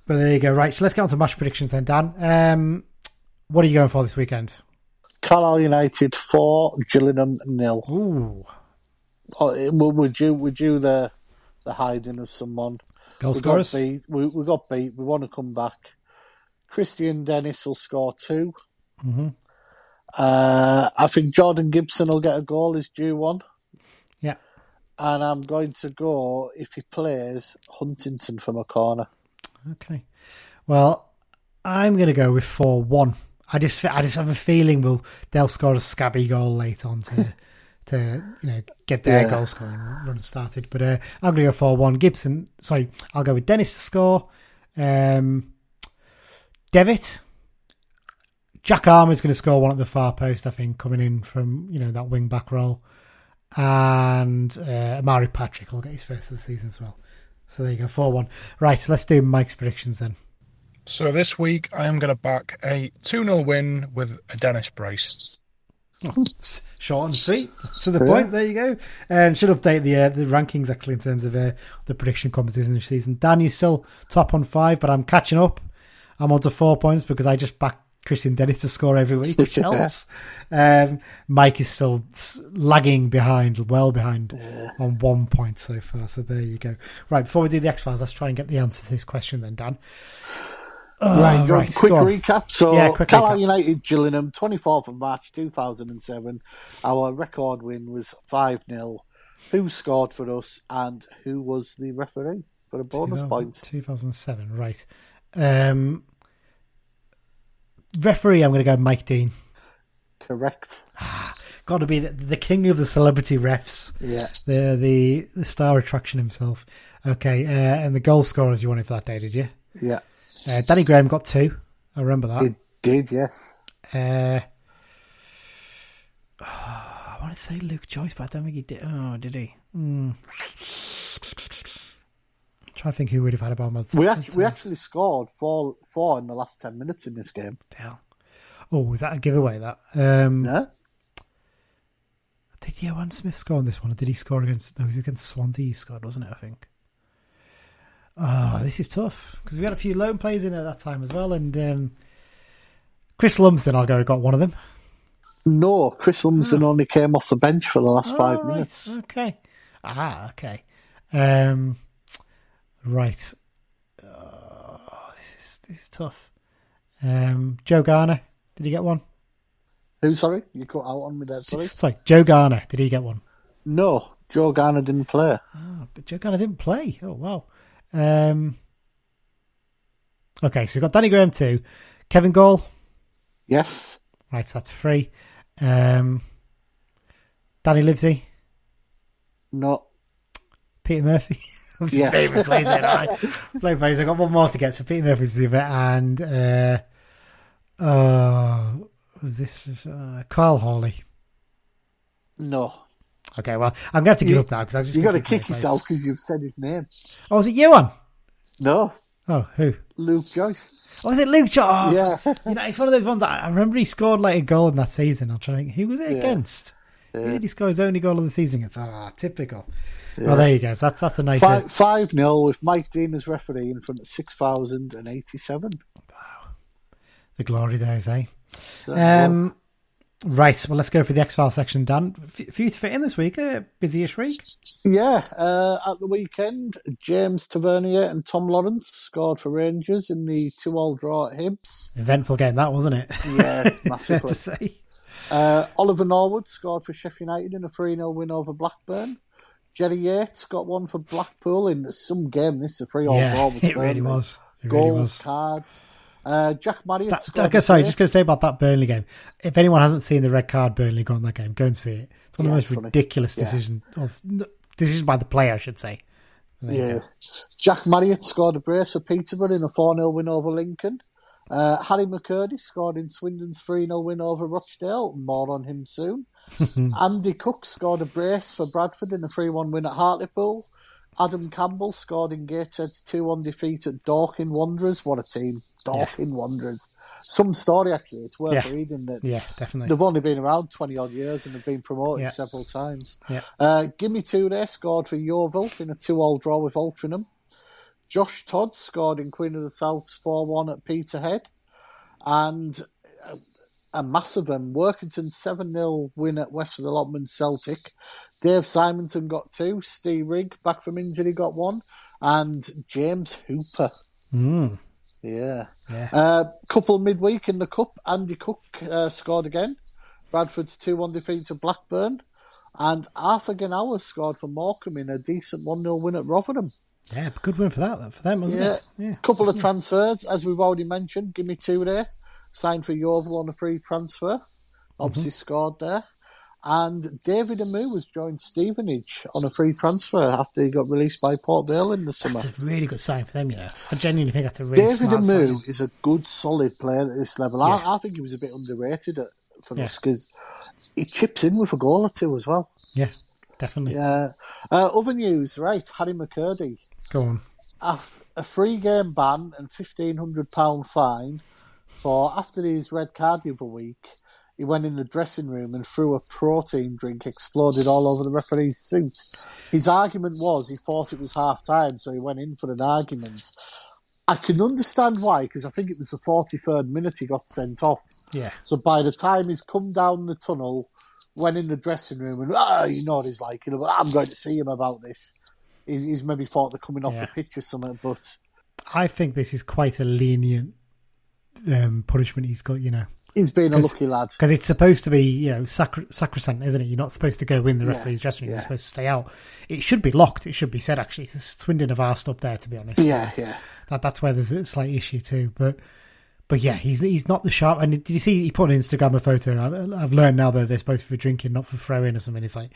but there you go. Right, so let's get on to match predictions then, Dan. Um, what are you going for this weekend? Carlisle United four, Gillingham nil. Ooh, Oh, would would you would you the the hiding of someone? goal We scorers. got beat. We, we got beat. We want to come back. Kristian Dennis will score 2 Mm-hmm. Uh, I think Jordan Gibson will get a goal. Is due one. Yeah. And I'm going to go if he plays Huntington from a corner. Okay. Well, I'm going to go with four one. I just I just have a feeling we'll they'll score a scabby goal late on to *laughs* to you know get their Yeah. goal scoring run started. But uh, I'm going to go four one. Gibson. Sorry, I'll go with Dennis to score. Um, Devitt. Jack Armer's going to score one at the far post. I think coming in from you know that wing back role, and uh, Omari Patrick will get his first of the season as well. So there you go, four one. Right, let's do Mike's predictions then. So this week I am going to back a 2 0 win with a Dennis brace. *laughs* Short and sweet. To the point. There you go. Um, should update the uh, the rankings actually in terms of uh, the prediction competition this season. Danny's still top on five, but I'm catching up. I'm on to four points because I just back Kristian Dennis to score every week, which *laughs* helps. Um, Mike is still lagging behind, well behind, on one point so far. So there you go. Right, before we do the X Files, let's try and get the answer to this question then, Dan. right, right, quick recap. So, Yeah, quick Carlisle recap. United, Gillingham, 24th of March 2007. Our record win was 5 0. Who scored for us and who was the referee for a bonus 2000 point? 2007, right. Um, referee, I'm going to go Mike Dean. Correct. got to be the, the king of the celebrity refs. Yeah. The the the star attraction himself. Okay, uh, and the goal scorers you wanted for that day, did you? Yeah. Uh, Danny Graham got two. I remember that. It did, yes. Uh, *sighs* I want to say Luke Joyce, but I don't think he did. Oh, did he? Hmm. Trying to think who would have had a bomb. We actually, we actually scored four four in the last ten minutes in this game. Hell. Oh, was that a giveaway? That um, Yeah. did Johan Smith score on this one? Or did he score against? No, he was against Swansea. He scored, wasn't it? I think. Oh, this is tough because we had a few lone players in at that time as well, and um, Chris Lumsden, I'll go, got one of them. No, Chris Lumsden only came off the bench for the last five Oh, right. minutes. Okay. Ah, okay. Um, right. Oh, this is this is tough. Um, Joe Garner, did he get one? Who? Sorry, you cut out on me there. Sorry. *laughs* Sorry, Joe Garner, did he get one? No, Joe Garner didn't play. Oh, but Joe Garner didn't play. Oh wow. Um, okay, so we've got Danny Graham too. Kevin Gall. Yes. Right, so that's three. Um, Danny Livesey, No. Peter Murphy. *laughs* Yes. naming players in, all right. Slow players. I've got one more to get. So Peter Murphy's the bit, and uh, uh, was this uh, Karl Hawley? No. Okay, well, I'm going to have to give You- up now because I've just You got to kick yourself because you've said his name. Oh, was it you one? No, Oh, who? Luke Joyce. Oh, was it Luke Joyce? Oh, Yeah. You know, it's one of those ones that I remember he scored like a goal in that season. I'm trying to think, who was it Yeah. against? Who did he score his only goal of the season? It's ah, typical. Well, there you go. So that's that's a nice. Five, five nil with Mike Dean as referee in front of six thousand and eighty-seven. the glory days, eh? So Um, right. Well, let's go for the X File section, Dan. F- few to fit in this week. A busy-ish week. yeah, uh, at the weekend, James Tavernier and Tom Lawrence scored for Rangers in the two-all draw at Hibs. Eventful game, that wasn't it? Yeah, *laughs* Fair massively. to say. Uh, Oliver Norwood scored for Sheffield United in a 3 0 win over Blackburn. Jerry Yates got one for Blackpool in some game. This is a 3 all draw Yeah, with *laughs* it really was. It really Goals, was. cards. Uh, Jack Marriott That, scored. okay, sorry, just going to say about that Burnley game. If anyone hasn't seen the red card Burnley got in that game, go and see it. It's one Yeah, of the most funny. ridiculous Yeah. decision of decision by the player, I should say. Yeah. Jack Marriott scored a brace for Peterborough in a 4 0 win over Lincoln. Uh, Harry McKirdy scored in Swindon's 3 0 win over Rochdale. More on him soon. *laughs* Andy Cook scored a brace for Bradford in a 3 1 win at Hartlepool. Adam Campbell scored in Gateshead's 2 1 defeat at Dorking Wanderers. What a team. Dorking Wanderers. Some story, actually. It's worth Yeah. reading. That Yeah, definitely. They've only been around 20 odd years and have been promoted Yeah. several times. Yeah. Uh, Gime Toure scored for Yeovil in a 2 all draw with Altrincham. Josh Todd scored in Queen of the South's 4 1 at Peterhead. And a, mass of them. Workington 7 0 win at Western Allotment Celtic. Dave Simonton got two. Steve Rigg, back from injury, got one. And James Hooper. Mm, Yeah. yeah. Uh, couple midweek in the cup, Andy Cook uh, scored again. Bradford's 2 1 defeat to Blackburn. And Arthur Gnahoua scored for Morecambe in a decent 1 0 win at Rotherham. Yeah, good win for that, for them, wasn't Yeah. it? Yeah. Couple of transfers, as we've already mentioned. Gime Toure there. Signed for Yeovil on a free transfer. Obviously scored there. And David Amoo was joined Stevenage on a free transfer after he got released by Port Vale in the summer. That's a really good sign for them, you know. I genuinely think that's a really David Amoo sign. is a good, solid player at this level. Yeah. I, I think he was a bit underrated at, for Yeah. us because he chips in with a goal or two as well. Yeah, definitely. Yeah. Uh, other news, right? Harry McKirdy. Go on. A, a free game ban and £1,500 fine for after his red card the other week. He went in the dressing room and threw a protein drink, exploded all over the referee's suit. His argument was he thought it was half time, so he went in for an argument. I can understand why, because I think it was the 43rd minute he got sent off. Yeah. So by the time he's come down the tunnel, went in the dressing room and, ah, you know what he's like, you know, I'm going to see him about this. He- He's maybe thought they're coming off Yeah. the pitch or something, but I think this is quite a lenient um, punishment he's got, you know. he's been a lucky lad. Because it's supposed to be, you know, sacr- sacrosanct, isn't it? You're not supposed to go in the Yeah, referee's dressing room. yeah. You're supposed to stay out. It should be locked. It should be said, actually. It's Swindon have asked up there, to be honest. Yeah, yeah. That, that's where there's a slight issue, too. But but yeah, he's he's not the sharp. And did you see he put on Instagram a photo? I, I've learned now that they're supposed for drinking, not for throwing or something. It's like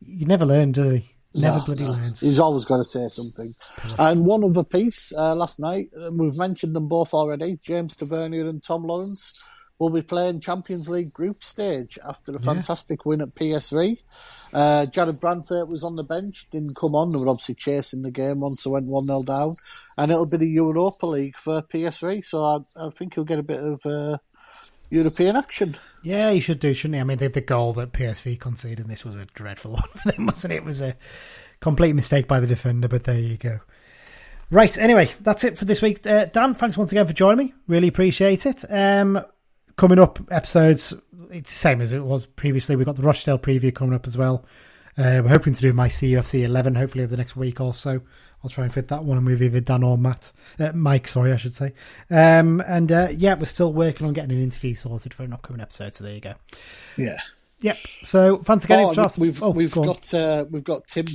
you never learn, do you? Never No, bloody no. learns. He's always got to say something. And one other piece uh, last night, uh, we've mentioned them both already. James Tavernier and Tom Lawrence will be playing Champions League group stage after a fantastic win at PSV. Uh, Jared Branford was on the bench, didn't come on. They were obviously chasing the game once they went 1 0 down. And it'll be the Europa League for PSV, so I, I think he'll get a bit of uh, European action. Yeah, you should do, shouldn't he? I mean, the, the goal that PSV conceded in this was a dreadful *laughs* one for them, wasn't it? It was a complete mistake by the defender, but there you go. Right, anyway, that's it for this week. Uh, Dan, thanks once again for joining me. Really appreciate it. Um, coming up, episodes, it's the same as it was previously. We've got the Rochdale preview coming up as well. Uh, we're hoping to do my CUFC 11 hopefully over the next week or so. I'll try and fit that one with either Dan or Matt. Uh, Mike, sorry, I should say. Um, and uh, yeah, we're still working on getting an interview sorted for an upcoming episode, so there you go. Yeah. Yep. So thanks again. Oh, we've oh, we've go got uh, we've got Tim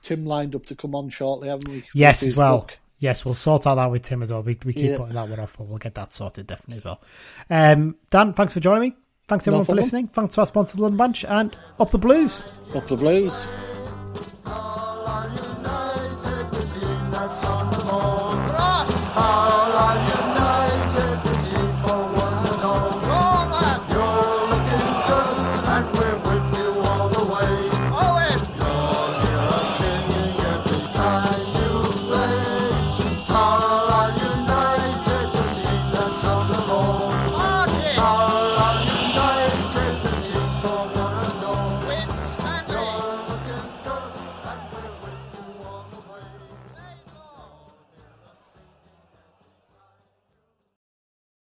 Tim lined up to come on shortly, haven't we? yes as well. book. Yes, we'll sort out that with Tim as well. We, we keep Yeah. putting that one off, but we'll get that sorted definitely as well. Um, Dan, thanks for joining me. Thanks everyone for listening. Thanks to our sponsor, the London Branch, and up the blues. Up the blues.